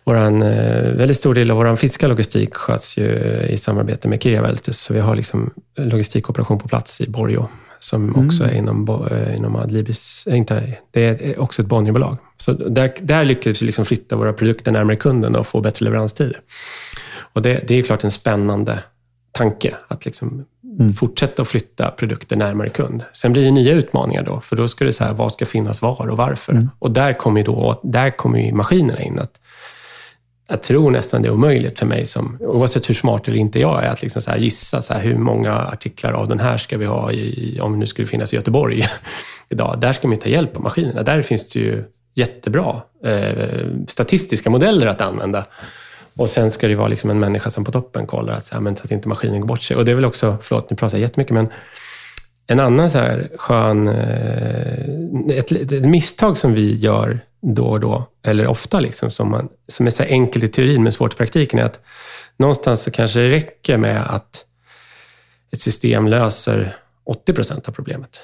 våran, eh, väldigt stor del av vår finska logistik sköts ju i samarbete med Kirjaveltus. Så vi har liksom logistikoperation på plats i Borjo som mm. också är inom, eh, inom Adlibris, inte, det är också ett Bonnierbolag. Så där, där lyckades vi liksom flytta våra produkter närmare kunden och få bättre leveranstider. Och det, det är klart en spännande tanke att liksom mm. fortsätta att flytta produkter närmare kund. Sen blir det nya utmaningar då, för då ska det så här, vad ska finnas var och varför? Mm. Och där kommer, då, där kommer ju maskinerna in. Att, jag tror nästan det är omöjligt för mig, som, oavsett hur smart eller inte jag är, att liksom så gissa så hur många artiklar av den här ska vi ha, i, om det nu skulle finnas i Göteborg idag. Där ska man ta hjälp av maskinerna. Där finns det ju jättebra eh, statistiska modeller att använda och sen ska det vara liksom en människa som på toppen kollar att, så, här, men, så att inte maskinen går bort sig. Och det är väl också, förlåt nu pratar jag jättemycket, men en annan så här skön... Eh, ett, ett, misstag som vi gör då och då, eller ofta, liksom, som, man, som är så enkelt i teorin men svårt i praktiken, är att någonstans så kanske det räcker med att ett system löser 80 procent av problemet.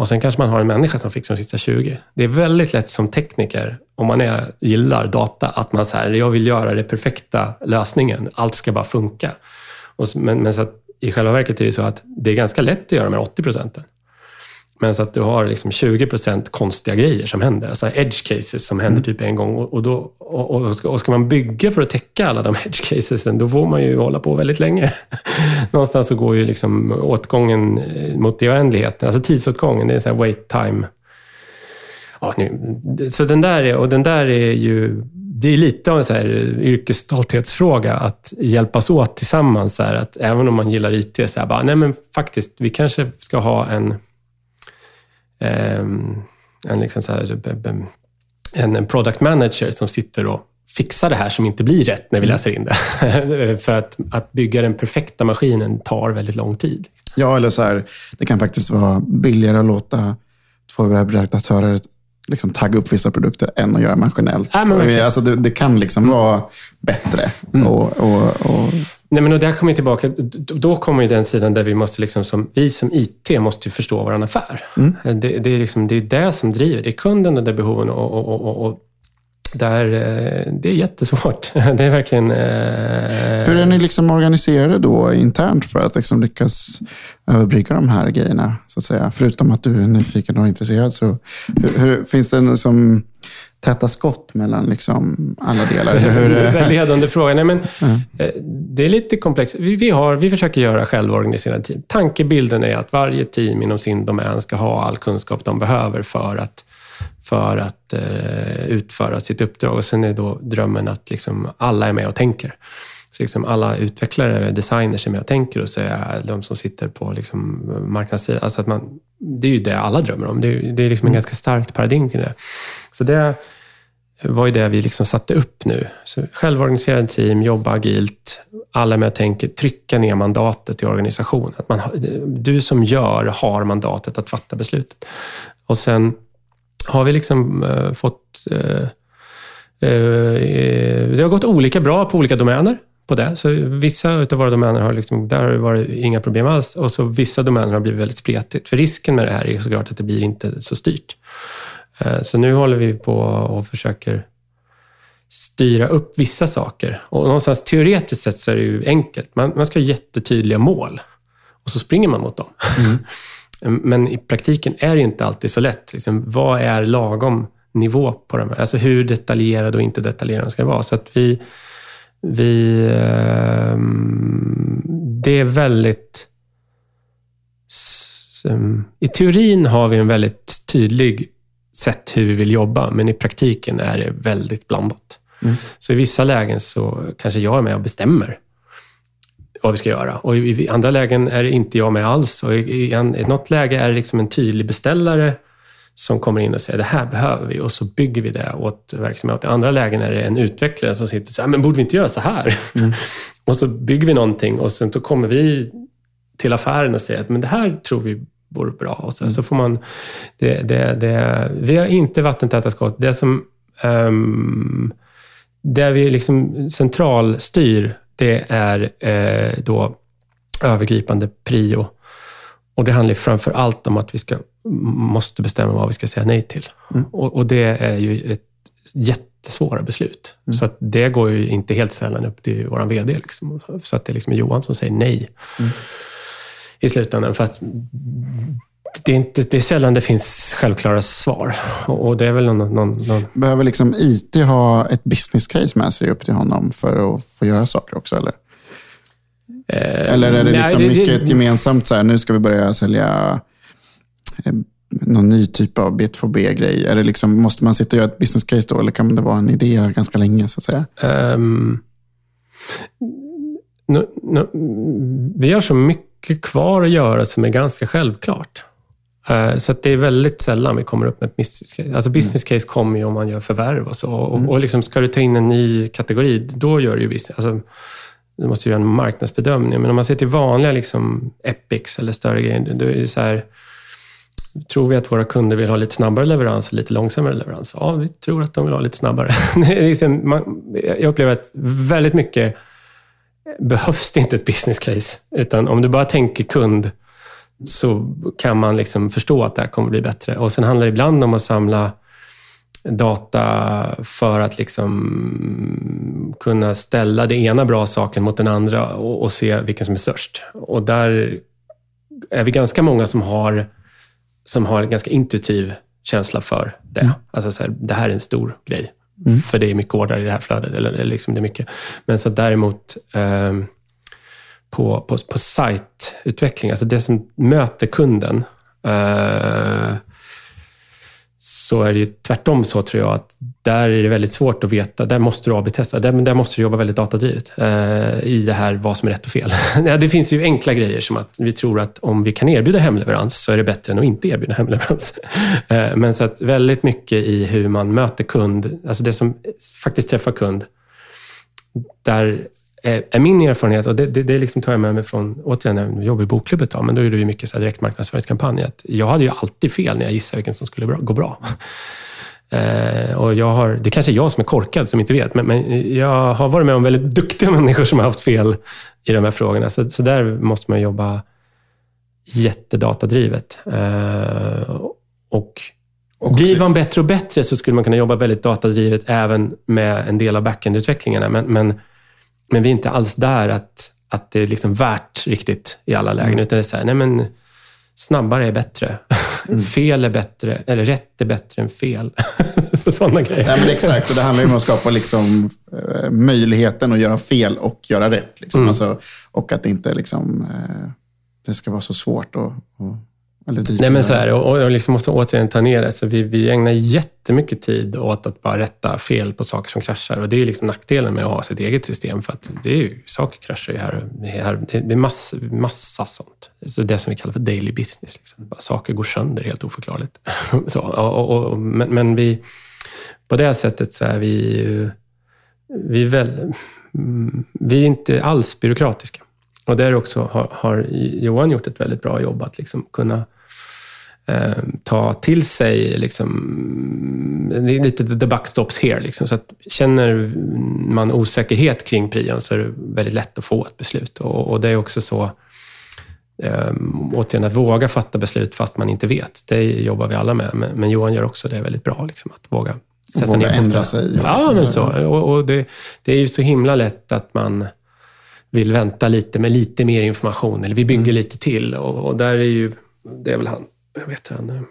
Och sen kanske man har en människa som fixar de sista 20. Det är väldigt lätt som tekniker, om man är, gillar data, att man säger jag vill göra den perfekta lösningen. Allt ska bara funka. Och, men, men så att, i själva verket är det så att det är ganska lätt att göra de här 80 procenten. Men så att du har liksom 20% konstiga grejer som händer. Alltså edge cases som händer mm. typ en gång. Och, då, och, och, ska, och ska man bygga för att täcka alla de edge casesen, då får man ju hålla på väldigt länge. Någonstans så går ju liksom åtgången eh, mot det oändligheten. Alltså tidsåtgången, det är så här wait time. Ja, nu, så den där, är, och den där är ju det är lite av en så här yrkesstolthetsfråga att hjälpas åt tillsammans. Så här, att även om man gillar IT, så här, bara, nej men faktiskt, vi kanske ska ha en en, liksom så här, en, en product manager som sitter och fixar det här som inte blir rätt när vi mm. läser in det. För att, att bygga den perfekta maskinen tar väldigt lång tid. Ja, eller så här, det kan faktiskt vara billigare att låta två webbredaktörer liksom tagga upp vissa produkter än att göra maskinellt. Ja, alltså det, det, kan liksom vara bättre. Mm. Och, och, och Nej, men och där kommer vi tillbaka. Då kommer ju den sidan där vi måste, liksom som, vi som IT måste förstå vår affär. Mm. Det, det, är liksom, det är det som driver. Det är kunden, och behoven och, och, och, och där, eh, det är jättesvårt. Det är verkligen... Eh... Hur är ni liksom organiserade då internt för att liksom lyckas överbrygga de här grejerna? Så att säga? Förutom att du är nyfiken och intresserad. Så hur, hur, finns det som täta skott mellan liksom alla delar? Eller hur? Väldigt hedrande fråga. Nej, men, mm. Det är lite komplext. Vi, vi, har, vi försöker göra självorganiserade team. Tankebilden är att varje team inom sin domän ska ha all kunskap de behöver för att, för att uh, utföra sitt uppdrag. Och Sen är då drömmen att liksom alla är med och tänker. Så liksom alla utvecklare, designers med och tänker och så är de som sitter på liksom marknadssidan. Alltså att man, det är ju det alla drömmer om. Det är, det är liksom en mm. ganska starkt paradigm kring det. Så det var ju det vi liksom satte upp nu. Så självorganiserade team, jobba agilt, alla med och tänker, trycka ner mandatet i organisationen. Att man, du som gör har mandatet att fatta beslutet. Och sen har vi liksom uh, fått... Uh, uh, det har gått olika bra på olika domäner på det. Så vissa av våra domäner har liksom, där har det varit inga problem alls och så vissa domäner har blivit väldigt spretigt. För risken med det här är såklart att det blir inte så styrt. Eh, så nu håller vi på och försöker styra upp vissa saker. Och någonstans teoretiskt sett så är det ju enkelt. Man, man ska ha jättetydliga mål och så springer man mot dem. Mm. Men i praktiken är det inte alltid så lätt. Liksom, vad är lagom nivå på de här? Alltså hur detaljerad och inte detaljerad ska vara. Så att vi, vi, ehm, det är väldigt... I teorin har vi en väldigt tydlig sätt hur vi vill jobba, men i praktiken är det väldigt blandat. Mm. Så i vissa lägen så kanske jag är med och bestämmer vad vi ska göra. Och i andra lägen är det inte jag med alls. Och i, en, i något läge är det liksom en tydlig beställare som kommer in och säger det här behöver vi och så bygger vi det åt verksamheten. I andra lägen är det en utvecklare som sitter och säger, men borde vi inte göra så här? Mm. och så bygger vi någonting och sen så kommer vi till affären och säger att men det här tror vi vore bra. Och så, mm. så får man... Det, det, det, vi har inte vattentäta skott. Det som... Um, där vi liksom centralstyr, det är eh, då övergripande prio. Och det handlar framför allt om att vi ska, måste bestämma vad vi ska säga nej till. Mm. Och, och, det är ju ett jättesvåra beslut. Mm. Så att det går ju inte helt sällan upp till vår VD. Liksom. Så att det liksom är Johan som säger nej. Mm i slutändan. För att det är, inte, det är sällan det finns självklara svar. Och det är väl någon, någon, någon... Behöver liksom IT ha ett business case med sig upp till honom för att få göra saker också? Eller, eller är det liksom nej, det, mycket det, gemensamt, så här, nu ska vi börja sälja eh, någon ny typ av B2B-grej? liksom, måste man sitta och göra ett business case då, eller kan det vara en idé ganska länge? så att säga? Um, nu, nu, vi har så mycket kvar att göra som är ganska självklart. Eh, så det är väldigt sällan vi kommer upp med ett business case. Alltså business case kommer ju om man gör förvärv och så. Och, mm. och liksom ska du ta in en ny kategori, då gör du ju business. Alltså, du måste göra en marknadsbedömning. Men om man ser till vanliga liksom, epics eller större grejer, då är det så här, Tror vi att våra kunder vill ha lite snabbare leverans och lite långsammare leverans? Ja, vi tror att de vill ha lite snabbare. Liksom, jag upplever att väldigt mycket behövs det inte ett business case. Utan om du bara tänker kund så kan man liksom förstå att det här kommer bli bättre. Och Sen handlar det ibland om att samla data för att liksom kunna ställa den ena bra saken mot den andra och, och, se vilken som är störst. Och där är vi ganska många som har, som har en ganska intuitiv känsla för det. Mm. Alltså så här, det här är en stor grej. Mm. För det är mycket ordrar i det här flödet. Eller, eller liksom det är mycket. Men så däremot eh, på, på, på sajtutveckling, alltså det som möter kunden, eh, så är det ju tvärtom så tror jag att där är det väldigt svårt att veta. Där måste du AB-testa. Där, där måste du jobba väldigt datadrivet eh, i det här vad som är rätt och fel. det finns ju enkla grejer som att vi tror att om vi kan erbjuda hemleverans så är det bättre än att inte erbjuda hemleverans. eh, men så att väldigt mycket i hur man möter kund, alltså det som faktiskt träffar kund, där är min erfarenhet, och det, det, det liksom tar jag med mig från, återigen, när jag jobbade i bokklubb ett tag, men då gjorde vi mycket så här direktmarknadsföringskampanj. jag hade ju alltid fel när jag gissade vilken som skulle gå bra. Eh, och jag har, det kanske är jag som är korkad som inte vet, men, men, jag har varit med om väldigt duktiga människor som har haft fel i de här frågorna. Så, så där måste man jobba jättedatadrivet. Eh, och Också. Blir man bättre och bättre så skulle man kunna jobba väldigt datadrivet även med en del av backend-utvecklingarna. Men, men men vi är inte alls där att, att det är liksom värt riktigt i alla lägen. Mm. Utan det är så här, nej men snabbare är bättre. Mm. Fel är bättre, eller rätt är bättre än fel. Sådana grejer. Nej, men exakt, och det handlar ju om att skapa liksom, eh, möjligheten att göra fel och göra rätt. Liksom. Mm. Alltså, och att det inte liksom, eh, det ska vara så svårt att, eller Nej, men så här, och, och liksom måste återigen ta ner det. Så vi, vi ägnar jättemycket tid åt att bara rätta fel på saker som kraschar. Och det är liksom nackdelen med att ha sitt eget system. För att det är ju, saker kraschar ju här. här det är massa, massa sånt. Så det som vi kallar för daily business. Liksom. Saker går sönder helt oförklarligt. så, och, och, men, men vi, på det sättet så är vi, vi, väl, vi är inte alls byråkratiska. Och där också har, har Johan gjort ett väldigt bra jobb att liksom kunna eh, ta till sig, liksom, det är lite the buck stops here. Liksom, så att känner man osäkerhet kring prion så är det väldigt lätt att få ett beslut. Och, och det är också så, eh, återigen, att våga fatta beslut fast man inte vet. Det jobbar vi alla med, men, men Johan gör också det väldigt bra, liksom, att våga sätta våga ner ändra sig. Ja, liksom. men så. Och, och det, det är ju så himla lätt att man vill vänta lite med lite mer information, eller vi bygger mm. lite till. Och, och, där är ju, det är väl han, jag vet han,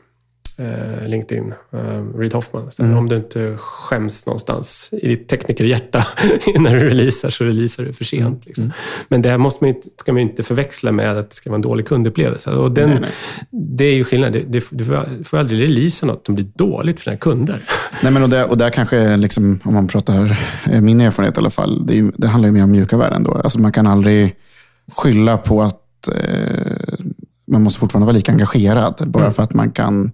eh, LinkedIn, eh, Reid Hoffman. mm. Om du inte skäms någonstans i ditt teknikerhjärta när du releasar, så releasar du för sent. Mm. Liksom. Mm. Men det här måste man inte, ska man inte förväxla med att det ska vara en dålig kundupplevelse. Och den, nej, nej. Det är ju skillnad. Du, du får aldrig releasa något som blir dåligt för dina kunder. Nej, men och, där, och där kanske, liksom, om man pratar, eh, min erfarenhet i alla fall, det, är, det handlar ju mer om mjuka värden. Då. Alltså man kan aldrig skylla på att eh, man måste fortfarande vara lika engagerad. Bara mm. för att man kan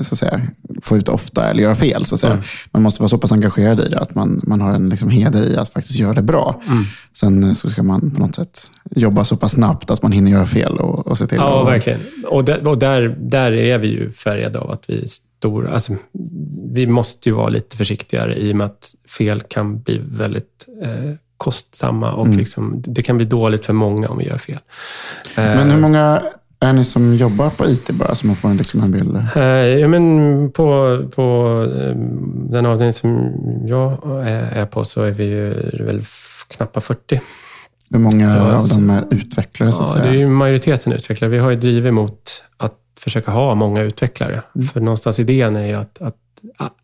så att säga, få ut ofta eller göra fel. Så att säga. Mm. Man måste vara så pass engagerad i det att man, man har en liksom heder i att faktiskt göra det bra. Mm. Sen eh, så ska man på något sätt jobba så pass snabbt att man hinner göra fel och, och se till Ja, och, verkligen. Och, där, och där, där är vi ju färgade av att vi är stora. Alltså, vi måste ju vara lite försiktigare i och med att fel kan bli väldigt eh, kostsamma och mm. liksom, det kan bli dåligt för många om vi gör fel. Men hur många är ni som jobbar på IT bara, så man får en, liksom en bild? Uh, ja, men på, på uh, den avdelning som jag är, på så är vi ju väl knappt 40. Hur många så, av dem är utvecklare? Så ja, säga? det är ju majoriteten utvecklare. Vi har ju drivit mot att försöka ha många utvecklare. Mm. För någonstans idén är ju att, att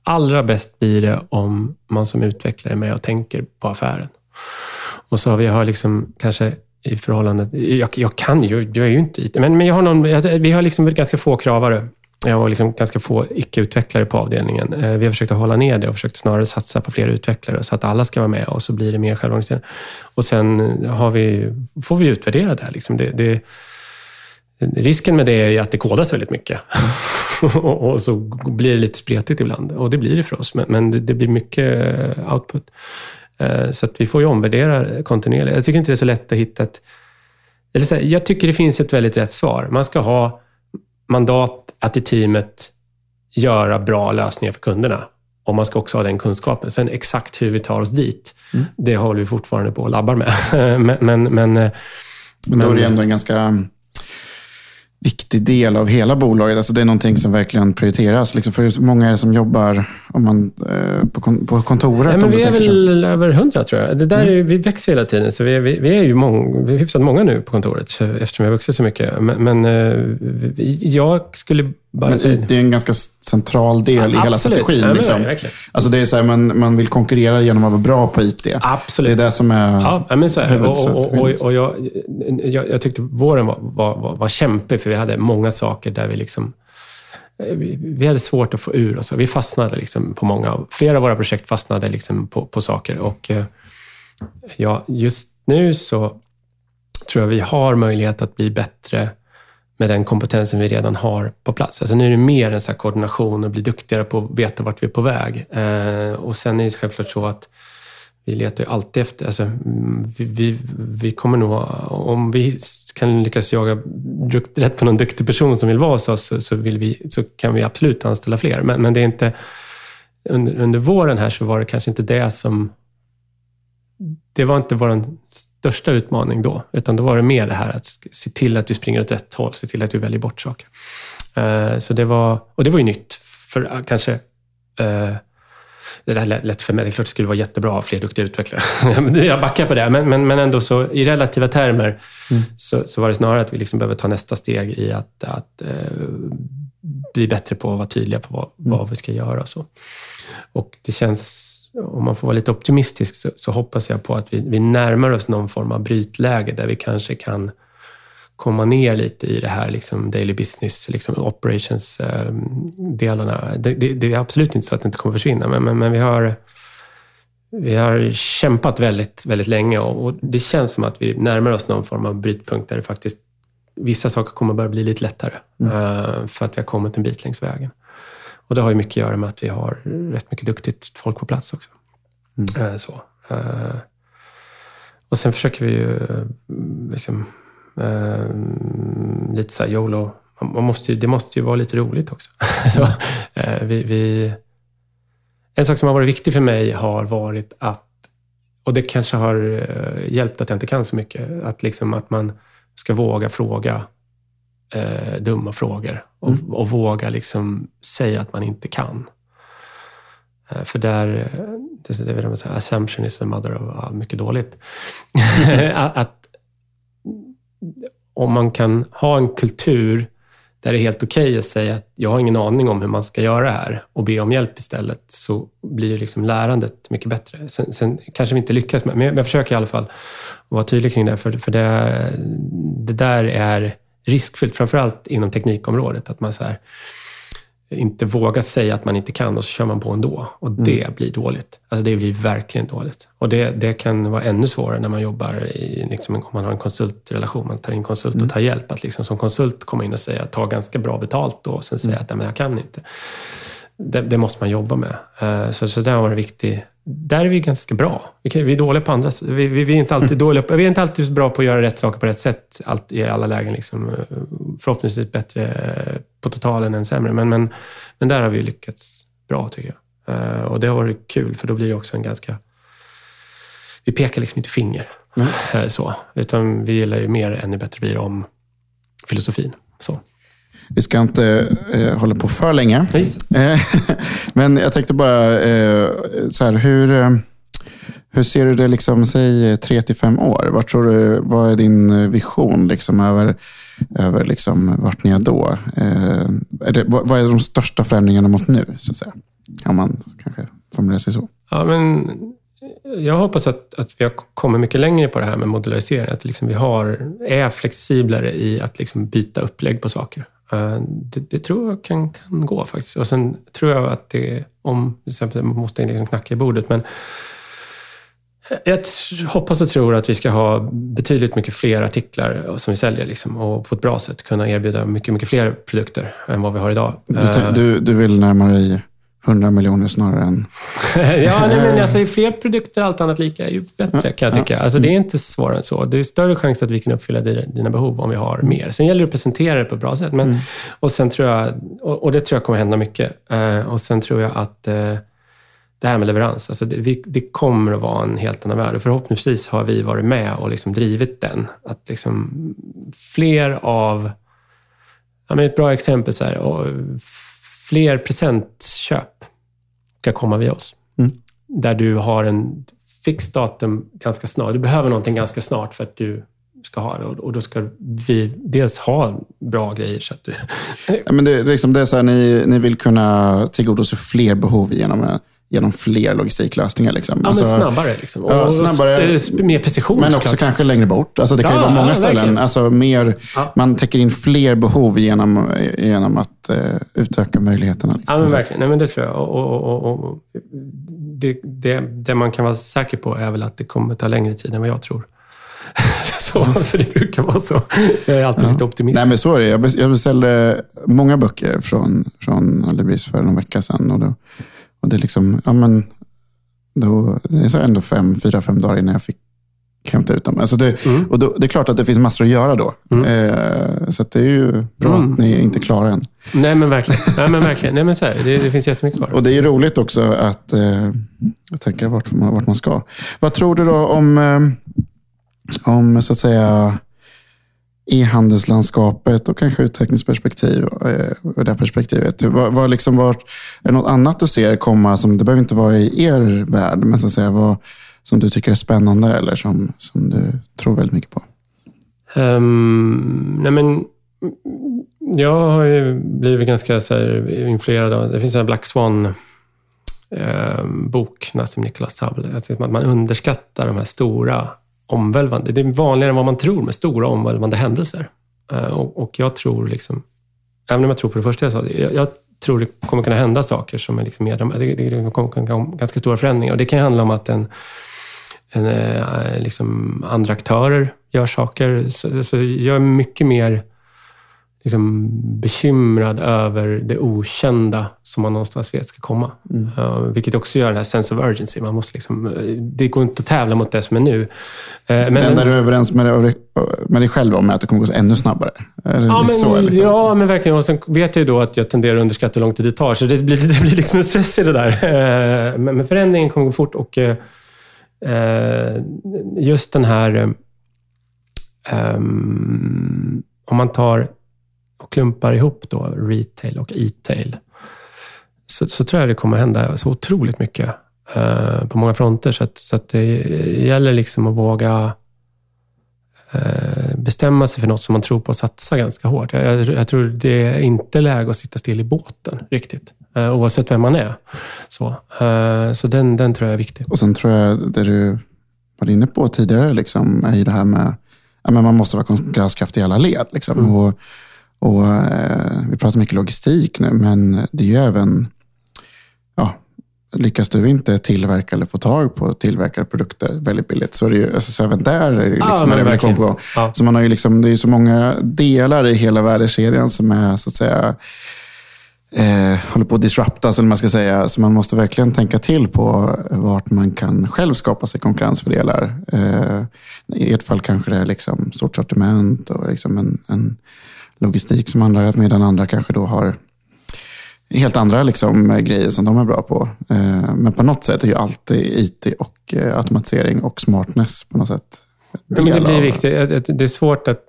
allra bäst blir det om man som utvecklare är med och tänker på affären. Och så har vi har liksom kanske i förhållande... Jag, jag kan ju, jag är ju inte IT, men, men jag har någon, vi har liksom ganska få kravare. Jag har liksom ganska få icke-utvecklare på avdelningen. Eh, vi har försökt att hålla ner det och försökt snarare satsa på fler utvecklare så att alla ska vara med och så blir det mer självorganiserat. Och sen har vi, får vi utvärdera det. Liksom det, det risken med det är att det kodas väldigt mycket. och så blir det lite spretigt ibland. Och det blir det för oss, men, men det, det blir mycket output. Eh, så att vi får ju omvärdera kontinuerligt. Jag tycker inte det är så lätt att hitta ett... Eller så här, jag tycker det finns ett väldigt rätt svar. Man ska ha mandat att i teamet göra bra lösningar för kunderna. Och man ska också ha den kunskapen. Sen exakt hur vi tar oss dit, mm. det håller vi fortfarande på och labbar med. men, men, men, men då är det ändå en ganska viktig del av hela bolaget. Alltså det är någonting som verkligen prioriteras. Liksom för många är det som jobbar om man, eh, på, kon på kontoret? Ja, men vi är väl så. över hundra tror jag. Det där mm. är, vi växer hela tiden, så vi vi, vi är ju mång, vi är hyfsat många nu på kontoret eftersom vi har vuxit så mycket. Men, men eh, jag skulle men IT är en ganska central del ja, i hela strategin. Ja, liksom. alltså det är så här, man, man vill konkurrera genom att vara bra på IT. Absolut. Det är det som är Ja, men så är. Och, och, och, och jag, jag, jag, tyckte våren var, var, var, var kämpig, för vi hade många saker där vi liksom eh, vi hade svårt att få ur oss. Vi fastnade liksom på många, flera av våra projekt fastnade liksom på, på saker. Och eh, ja, just nu så tror jag vi har möjlighet att bli bättre med den kompetensen vi redan har på plats. Alltså nu är det mer en så koordination och bli duktigare på att veta vart vi är på väg. Eh, och sen är det självklart så att vi letar ju alltid efter, alltså, vi, vi, vi, kommer nog, om vi kan lyckas jaga rätt på någon duktig person som vill vara hos oss, så, så, vill vi, så kan vi absolut anställa fler. Men, men det är inte, under, under våren här så var det kanske inte det som det var inte vår största utmaning då, utan då var det mer det här att se till att vi springer åt rätt håll, se till att vi väljer bort saker. Eh, så det var, och det var ju nytt, för eh, kanske eh, det där lätt för mig. Det är klart det skulle vara jättebra att ha fler duktiga utvecklare. jag backar på det, men, men, men ändå så i relativa termer mm. så, så var det snarare att vi liksom behöver ta nästa steg i att, att bli bättre på att vara tydliga på vad, Mm. vad vi ska göra. Och, så. och det känns, om man får vara lite optimistisk, så, så hoppas jag på att vi, vi närmar oss någon form av brytläge där vi kanske kan komma ner lite i det här liksom daily business, liksom operations-delarna. Det, det, det är absolut inte så att det inte kommer försvinna, men, men, men vi har vi har kämpat väldigt, väldigt länge och, och det känns som att vi närmar oss någon form av brytpunkt där det faktiskt vissa saker kommer börja bli lite lättare eh, för att vi har kommit en bit längs vägen. Och det har ju mycket att göra med att vi har rätt mycket duktigt folk på plats också. Eh, så. Eh, och sen försöker vi ju eh, liksom, lite så här YOLO. Man måste ju, det måste ju vara lite roligt också. så, vi, vi, en sak som har varit viktig för mig har varit att, och det kanske har hjälpt att jag inte kan så mycket, att, liksom att man ska våga fråga eh, dumma frågor och, och våga liksom säga att man inte kan. Eh, för där, eh, det, det vill man säga, assumption is the mother of all mycket dåligt. att, att om man kan ha en kultur där det är helt okej okay att säga att jag har ingen aning om hur man ska göra det här och be om hjälp istället, så blir liksom lärandet mycket bättre. Sen, sen kanske vi inte lyckas med, men jag försöker i alla fall vara tydlig kring det, för, för det, det där är riskfyllt, framförallt inom teknikområdet, att man så här, inte vågar säga att man inte kan och så kör man på ändå. Och det blir dåligt. Alltså det blir verkligen dåligt. Och det, det kan vara ännu svårare när man jobbar i, liksom, om man har en konsultrelation. Man tar in konsult och tar hjälp. Att liksom, som konsult komma in och säga, ta ganska bra betalt då och sen säga att Nej, men jag kan inte. Det, det måste man jobba med. Uh, så, så det har varit viktigt. Där är vi ganska bra. Vi, är dåliga på andra vi, vi, vi, är inte alltid dåliga på, vi är inte alltid bra på att göra rätt saker på rätt sätt allt, i alla lägen. Liksom. Förhoppningsvis bättre på totalen än sämre. Men, men, men där har vi lyckats bra tycker jag. Uh, och det har varit kul för då blir det också en ganska... Vi pekar liksom inte finger. Mm. Uh, så, utan vi gillar ju mer ännu bättre blir om filosofin. Så. Vi ska inte eh, hålla på för länge. Nej. Men jag tänkte bara, eh, så här, hur, eh, hur ser du det, liksom, säg tre till fem år? Vad, tror du, vad är din vision liksom, över, över liksom, vart ni är då? Eh, är det, vad, vad är de största förändringarna mot nu? Så att säga? Kan man kanske formulera sig så? Ja, men jag hoppas att, att vi har kommit mycket längre på det här med modularisering. Att liksom vi har, är flexiblare i att liksom byta upplägg på saker. Det, det, tror jag kan, kan gå faktiskt. Och sen tror jag att det, om till exempel, man måste liksom knacka i bordet, men jag hoppas och tror att vi ska ha betydligt mycket fler artiklar som vi säljer liksom, och på ett bra sätt kunna erbjuda mycket, mycket fler produkter än vad vi har idag. Du, du, du vill närma dig 100 miljoner snarare än... ja, nej, men alltså, fler produkter, allt annat lika, är ju bättre kan jag tycka. Alltså, det är inte svårare än så. Det är större chans att vi kan uppfylla dina behov om vi har mer. Sen gäller det att presentera det på ett bra sätt. Men, mm. och, sen tror jag, och, det tror jag kommer hända mycket. Uh, och sen tror jag att uh, det här med leverans, alltså det, vi, det, kommer att vara en helt annan värld. Och förhoppningsvis har vi varit med och liksom drivit den. Att liksom fler av... Ja, men ett bra exempel så här, fler presentköp ska komma via oss. Mm. Där du har en fix datum ganska snart. Du behöver någonting ganska snart för att du ska ha det. Och då ska vi dels ha bra grejer så att du... ja, men det, liksom det är så här, ni, ni vill kunna tillgodose fler behov genom genom fler logistiklösningar. Liksom. Ja, alltså, men snabbare. Liksom. Och, ja, snabbare och mer precision. Men också klart. kanske längre bort. Alltså, det kan ja, ju vara många ja, ställen. Alltså, mer, Man täcker in fler behov genom, genom att uh, utöka möjligheterna. Liksom, ja, men verkligen. Nej, men det tror jag. Och, och, och det, det, det, man kan vara säker på är väl att det kommer ta längre tid än vad jag tror. så, för det brukar vara så. Jag är alltid lite optimistisk. Nej, men så är det. Jag beställde många böcker från, från Alibris för någon vecka sedan. Och då, och det är liksom, ja men, då, det är så ändå fem, fyra, fem dagar innan jag fick hämta ut dem. Alltså det, mm. och då, det är klart att det finns massor att göra då. Mm. Eh, så det är ju bra mm. att ni inte är klara än. Nej, men verkligen. Nej, men verkligen. Nej, men så här, det, det, finns jättemycket kvar. Och det är ju roligt också att, eh, tänka vart man, vart man ska. Vad tror du då om, eh, om så att säga, e-handelslandskapet och kanske ur ett tekniskt perspektiv. Eh, ur det perspektivet. Vad, vad liksom var, är det något annat du ser komma, som det behöver inte vara i er värld, men så att säga, vad, som du tycker är spännande eller som, som du tror väldigt mycket på? Um, nej men, Jag har ju blivit ganska så här, influerad av, det finns en Black Swan eh, bok, Nassim Nicholas Taleb. Att man underskattar de här stora omvälvande, det är vanligare än vad man tror med stora omvälvande händelser. Eh, och, och, jag tror liksom, även om jag tror på det första jag sa, jag, jag tror det kommer kunna hända saker som är liksom mer, det, det kommer kunna komma ganska stora förändringar. Och det kan handla om att en, en, eh, liksom andra aktörer gör saker. Så, så jag är mycket mer liksom bekymrad över det okända som man någonstans vet ska komma. Mm. Uh, vilket också gör den här sense of urgency. Man måste liksom, det går inte att tävla mot det som är nu. Uh, men, det enda du är överens med dig, med dig själv om är att det kommer gå ännu snabbare? ja, men, så, liksom? ja, men verkligen. Och sen vet jag ju då att jag tenderar att underskatta hur lång tid det tar, så det blir, det blir liksom en stress i det där. Uh, men, men förändringen kommer gå fort och just den här... Um, om man tar klumpar ihop då retail och e-tail, så, så, tror jag det kommer hända så otroligt mycket eh, på många fronter. Så, att, så att det gäller liksom att våga eh, bestämma sig för något som man tror på och satsa ganska hårt. Jag, jag, jag, tror det är inte läge att sitta still i båten riktigt, eh, oavsett vem man är. Så, eh, så den, den tror jag är viktig. Och sen tror jag, det du var inne på tidigare, liksom, är ju det här med att man måste vara konkurrenskraftig i alla led. Liksom. Mm. Och och, eh, vi pratar mycket logistik nu, men det är ju även, ja, lyckas du inte tillverka eller få tag på tillverkade produkter väldigt billigt, så är det ju, alltså, så även där är det liksom ja, en revolution på gång. Ja. Så man har ju liksom, det är så många delar i hela värdekedjan som är, så att säga, eh, håller på att disruptas, eller man ska säga. Så man måste verkligen tänka till på vart man kan själv skapa sig konkurrensfördelar. Eh, I ert fall kanske det är liksom stort sortiment och liksom en, en logistik som andra, medan andra kanske då har helt andra liksom, grejer som de är bra på. Eh, men på något sätt är ju alltid IT och eh, automatisering och smartness på något sätt det blir viktigt. Det är svårt att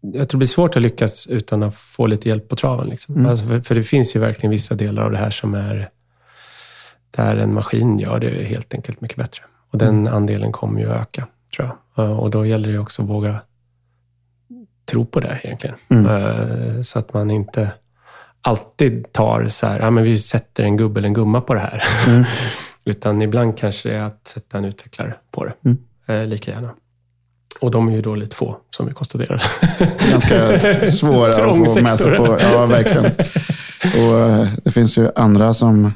jag tror det blir svårt att lyckas utan att få lite hjälp på traven. Liksom. Mm. Alltså för, för, det finns ju verkligen vissa delar av det här som är där en maskin gör det helt enkelt mycket bättre. Och den mm. andelen kommer ju att öka, tror jag. Och då gäller det också att våga tro på det egentligen. Mm. Eh, så att man inte alltid tar så här, ja men vi sätter en gubbe eller en gumma på det här. Mm. Utan ibland kanske det är att sätta en utvecklare på det. Mm. Eh, lika gärna. Och de är ju då lite få, som vi konstaterade. Ganska svåra att få med sig på. Ja, verkligen. Och eh, det finns ju andra som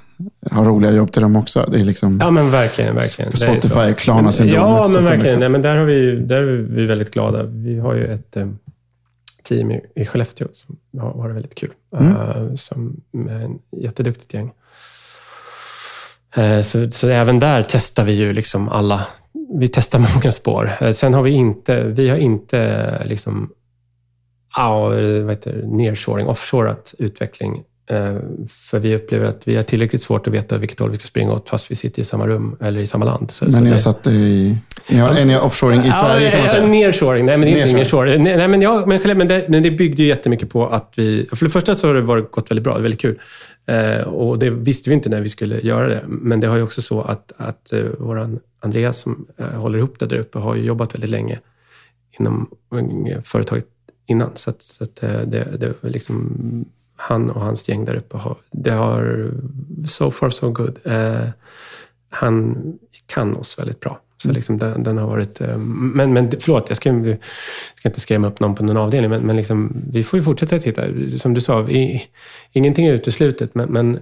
har roliga jobb till dem också. Det är liksom ja, men verkligen. verkligen. Spotify, Klarna-syndromet. Ja, men verkligen. Nej, men där, har vi, där är vi väldigt glada. Vi har ju ett team i, i Skellefteå som har varit väldigt kul. Mm. Uh, som med en jätteduktigt gäng. Uh, så, så även där testar vi ju liksom alla. Vi testar många spår. Uh, sen har vi inte, vi har inte liksom, ah, vad heter nearshoring, offshoreat utveckling för vi upplever att vi har tillräckligt svårt att veta vilket håll vi ska springa åt fast vi sitter i samma rum eller i samma land. Så, men så ni har satt i... Ni har, är ni offshoring i Sverige kan man säga? Nearshoring. Nej, men det är inte nearshoring. Nej, men, ja, men, men, det, men det byggde ju jättemycket på att vi... För det första så har det varit, gått väldigt bra. Väldigt kul. Eh, och det visste vi inte när vi skulle göra det. Men det har ju också så att, att uh, våran Andreas som håller ihop det där uppe har jobbat väldigt länge inom företaget innan. Så, att, så att, det, det liksom han och hans gäng där uppe har, det har so far so good. Eh, han kan oss väldigt bra. Så mm. liksom den, den, har varit... Eh, men, men förlåt, jag ska, jag ska inte skrämma upp någon på någon avdelning, men, men liksom, vi får ju fortsätta titta. Som du sa, vi, ingenting är uteslutet, men, men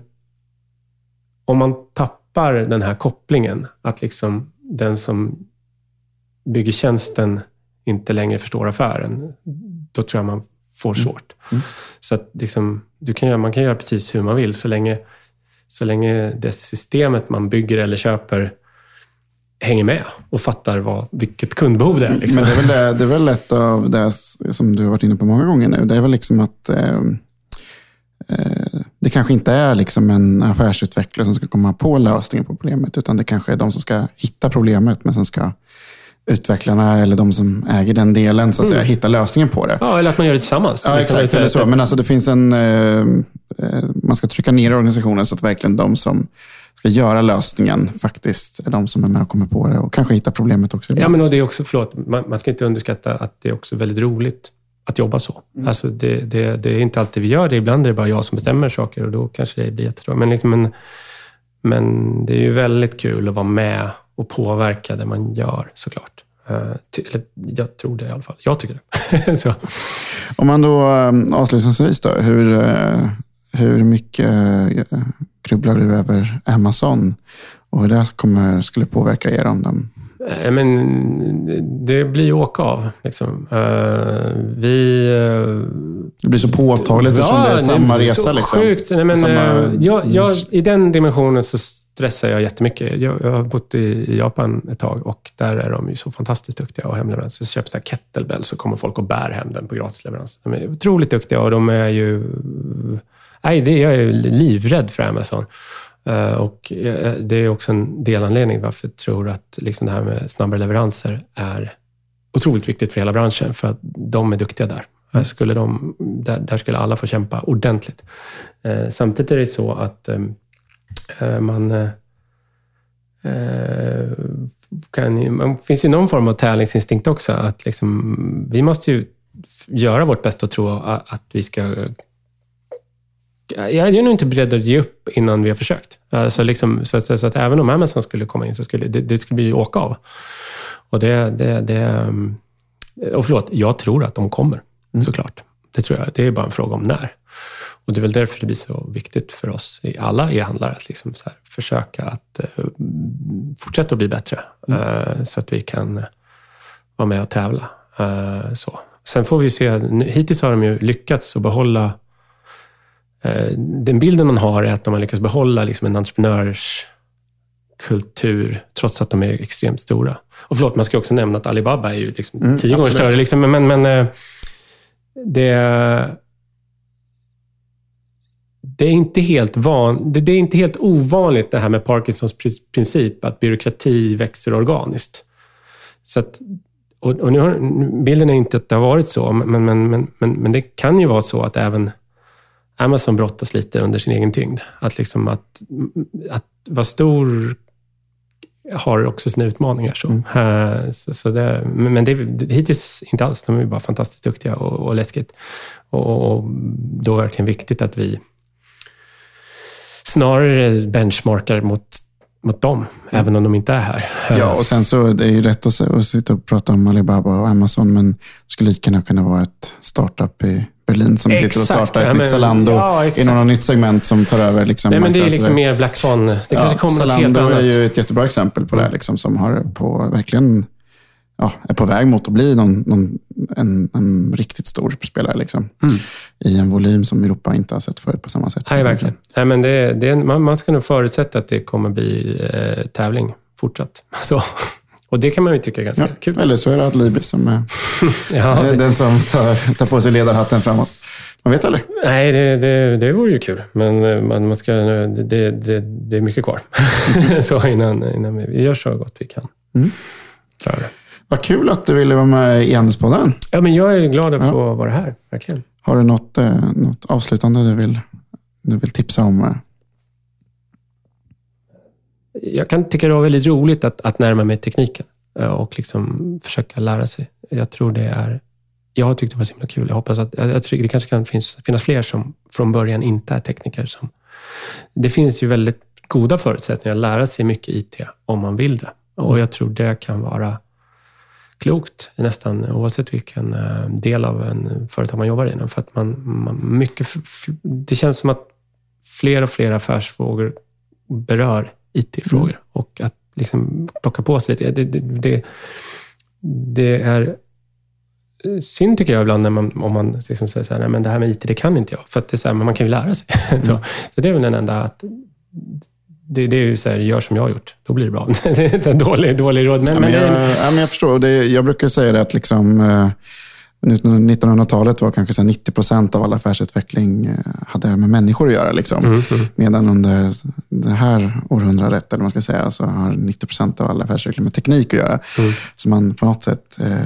om man tappar den här kopplingen, att liksom den som bygger tjänsten inte längre förstår affären, då tror jag man får mm. svårt. Mm. Så att liksom, du kan göra, man kan göra precis hur man vill så länge, så länge det systemet man bygger eller köper hänger med och fattar vad, vilket kundbehov det är. Liksom. Men det är, väl det, det är väl ett av det som du har varit inne på många gånger nu. Det är väl liksom att eh, eh, det kanske inte är liksom en affärsutvecklare som ska komma på lösningen på problemet, utan det kanske är de som ska hitta problemet, men sen ska utvecklarna eller de som äger den delen så att säga, mm. hitta lösningen på det. Ja, eller att man gör det tillsammans. Ja, liksom exakt. Eller så. Men alltså det finns en... Eh, eh, man ska trycka ner organisationen så att verkligen de som ska göra lösningen faktiskt är de som är med och kommer på det och kanske hitta problemet också. Ja, men och det är också, förlåt, man, man ska inte underskatta att det är också väldigt roligt att jobba så. Mm. Alltså det, det, det, är inte alltid vi gör det. Ibland är det bara jag som bestämmer saker och då kanske det blir jättebra. Men, liksom en, men det är ju väldigt kul att vara med och påverka det man gör såklart. Uh, eller jag tror det i alla fall. Jag tycker det. så. Om man då um, avslutningsvis då, hur, uh, hur mycket uh, grubblar du över Amazon och hur det kommer, skulle påverka er om de Eh, men det blir ju åka av. Liksom. Vi... Det blir så påtagligt eftersom ja, det är samma nej, resa. Liksom. Sjukt. Nej, men, samma... jag, jag, I den dimensionen så stressar jag jättemycket. Jag, jag har bott i, Japan ett tag och där är de ju så fantastiskt duktiga och hemleverans. Så köper jag kettlebell så kommer folk och bär hem den på gratisleverans. De är otroligt duktiga och de är ju... Nej, det, jag är livrädd för Amazon. Eh, och eh, det är också en delanledning varför jag tror att liksom det här med snabbare leveranser är otroligt viktigt för hela branschen, för att de är duktiga där. Mm. Skulle de, där, där, skulle alla få kämpa ordentligt. Eh, samtidigt är det så att man kan, man finns ju någon form av tävlingsinstinkt också. Att liksom, vi måste ju göra vårt bästa och tro att vi ska jag är nog inte beredd att ge upp innan vi har försökt. Alltså liksom, så, så, så, att även om Amazon skulle komma in så skulle det, det skulle bli åka av. Och det, det, det, och förlåt, jag tror att de kommer, mm. såklart. Det tror jag. Det är bara en fråga om när. Och det är väl därför det blir så viktigt för oss, alla e-handlare, att liksom så försöka att uh, fortsätta att bli bättre. Mm. Uh, så att vi kan vara med och tävla. Uh, så. Sen får vi se, hittills har de ju lyckats att behålla Eh, den bilden man har är att de har lyckats behålla liksom en entreprenörskultur trots att de är extremt stora. Och förlåt, man ska också nämna att Alibaba är ju liksom mm, tio gånger större. Liksom, men, men eh, det, det, är inte helt van, det, är inte helt ovanligt det här med Parkinsons princip, att byråkrati växer organiskt. Så att, och, och nu har, bilden är inte att det har varit så, men, men, men, men, men det kan ju vara så att även Amazon brottas lite under sin egen tyngd. Att, liksom att, att vara stor har också sina utmaningar. Så. Mm. Så, så det, men det, det, hittills inte alls. De är bara fantastiskt duktiga och, och läskigt. Och, och då är det verkligen viktigt att vi snarare benchmarkar mot mot dem, mm. även om de inte är här. Ja, och sen så det är ju lätt att, att sitta och prata om Alibaba och Amazon, men det skulle lika kunna vara ett startup i Berlin som exakt. sitter och startar ett ja, nytt Zalando ja, i något nytt segment som tar över. Liksom, Nej, men det är liksom mer Black Swan. Det ja, kanske kommer Zalando helt annat. är ju ett jättebra exempel på det, liksom, som har på, verkligen ja, är på väg mot att bli någon, någon en, en, riktigt stor spelare. Liksom, mm. I en volym som Europa inte har sett förut på samma sätt. Nej, verkligen. Nej, men det, det, man, man ska nog förutsätta att det kommer bli eh, tävling fortsatt. Så. Och det kan man ju tycka är ganska ja, kul. Eller så är det Adlibris som är ja, det... den som tar, tar på sig ledarhatten framåt. Man vet aldrig. Nej, det, det, det vore ju kul. Men eh, man, man ska, det, det, det är mycket kvar. så innan, innan vi gör så gott vi kan. Mm. Vad kul att du ville vara med i Handelspodden. Ja, men jag är glad att ja. få vara här. Verkligen. Har du något, eh, något avslutande du vill, du vill tipsa om? Jag kan tycka det var väldigt roligt att, att närma mig tekniken eh, och liksom försöka lära sig. Jag tror det är... Jag har tyckt det var så himla kul. Jag hoppas att... Jag, jag tror det kanske kan finnas, finnas fler som från början inte är tekniker. Som, det finns ju väldigt goda förutsättningar att lära sig mycket IT om man vill det. Och jag tror det kan vara klokt nästan oavsett vilken eh, del av en företag man jobbar inom. För att man, man mycket, det känns som att fler och fler affärsfrågor berör IT-frågor. Mm. Och att liksom plocka på sig lite. Det, det, det, det, är synd tycker jag ibland när man, om man liksom säger så här, nej men det här med IT, det kan inte jag. För att det är så här, men man kan ju lära sig. Mm. så, så det är väl den enda att det, det, är ju så här, gör som jag har gjort, då blir det bra. det är dålig, dålig råd. Men, ja, men jag, ja, men jag förstår. Det, jag brukar säga det att liksom, eh, 1900-talet var kanske 90 procent av all affärsutveckling eh, hade med människor att göra. Liksom. Mm, mm. Medan under det här århundradet, eller man ska säga, så har 90 procent av all affärsutveckling med teknik att göra. Mm. Så man på något sätt, eh,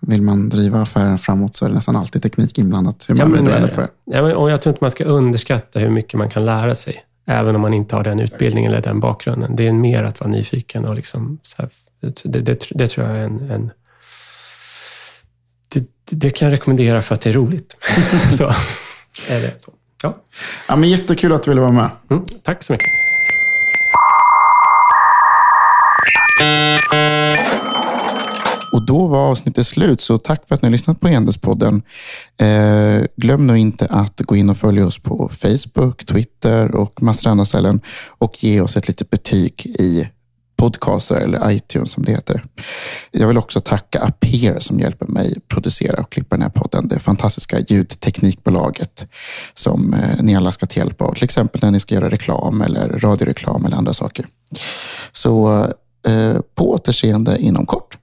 vill man driva affären framåt så är det nästan alltid teknik inblandat. Hur man ja, men, på det. Ja, men, och jag tror inte man ska underskatta hur mycket man kan lära sig. Även om man inte har den utbildningen eller den bakgrunden. Det är mer att vara nyfiken och liksom, här, det, det, det, tror jag är en, en det kan jag rekommendera för att det är roligt. så är det så. Ja. Ja, men jättekul att du ville vara med. Mm, tack så mycket. Och då var avsnittet slut, så tack för att ni har lyssnat på E-handelspodden. Eh, glöm nu inte att gå in och följa oss på Facebook, Twitter och massor andra ställen och ge oss ett litet betyg i podcaster eller iTunes som det heter. Jag vill också tacka Appear som hjälper mig producera och klippa den här podden. Det fantastiska ljudteknikbolaget som eh, ni alla ska ta hjälp av. Till exempel när ni ska göra reklam eller radioreklam eller andra saker. Så eh, på återseende inom kort.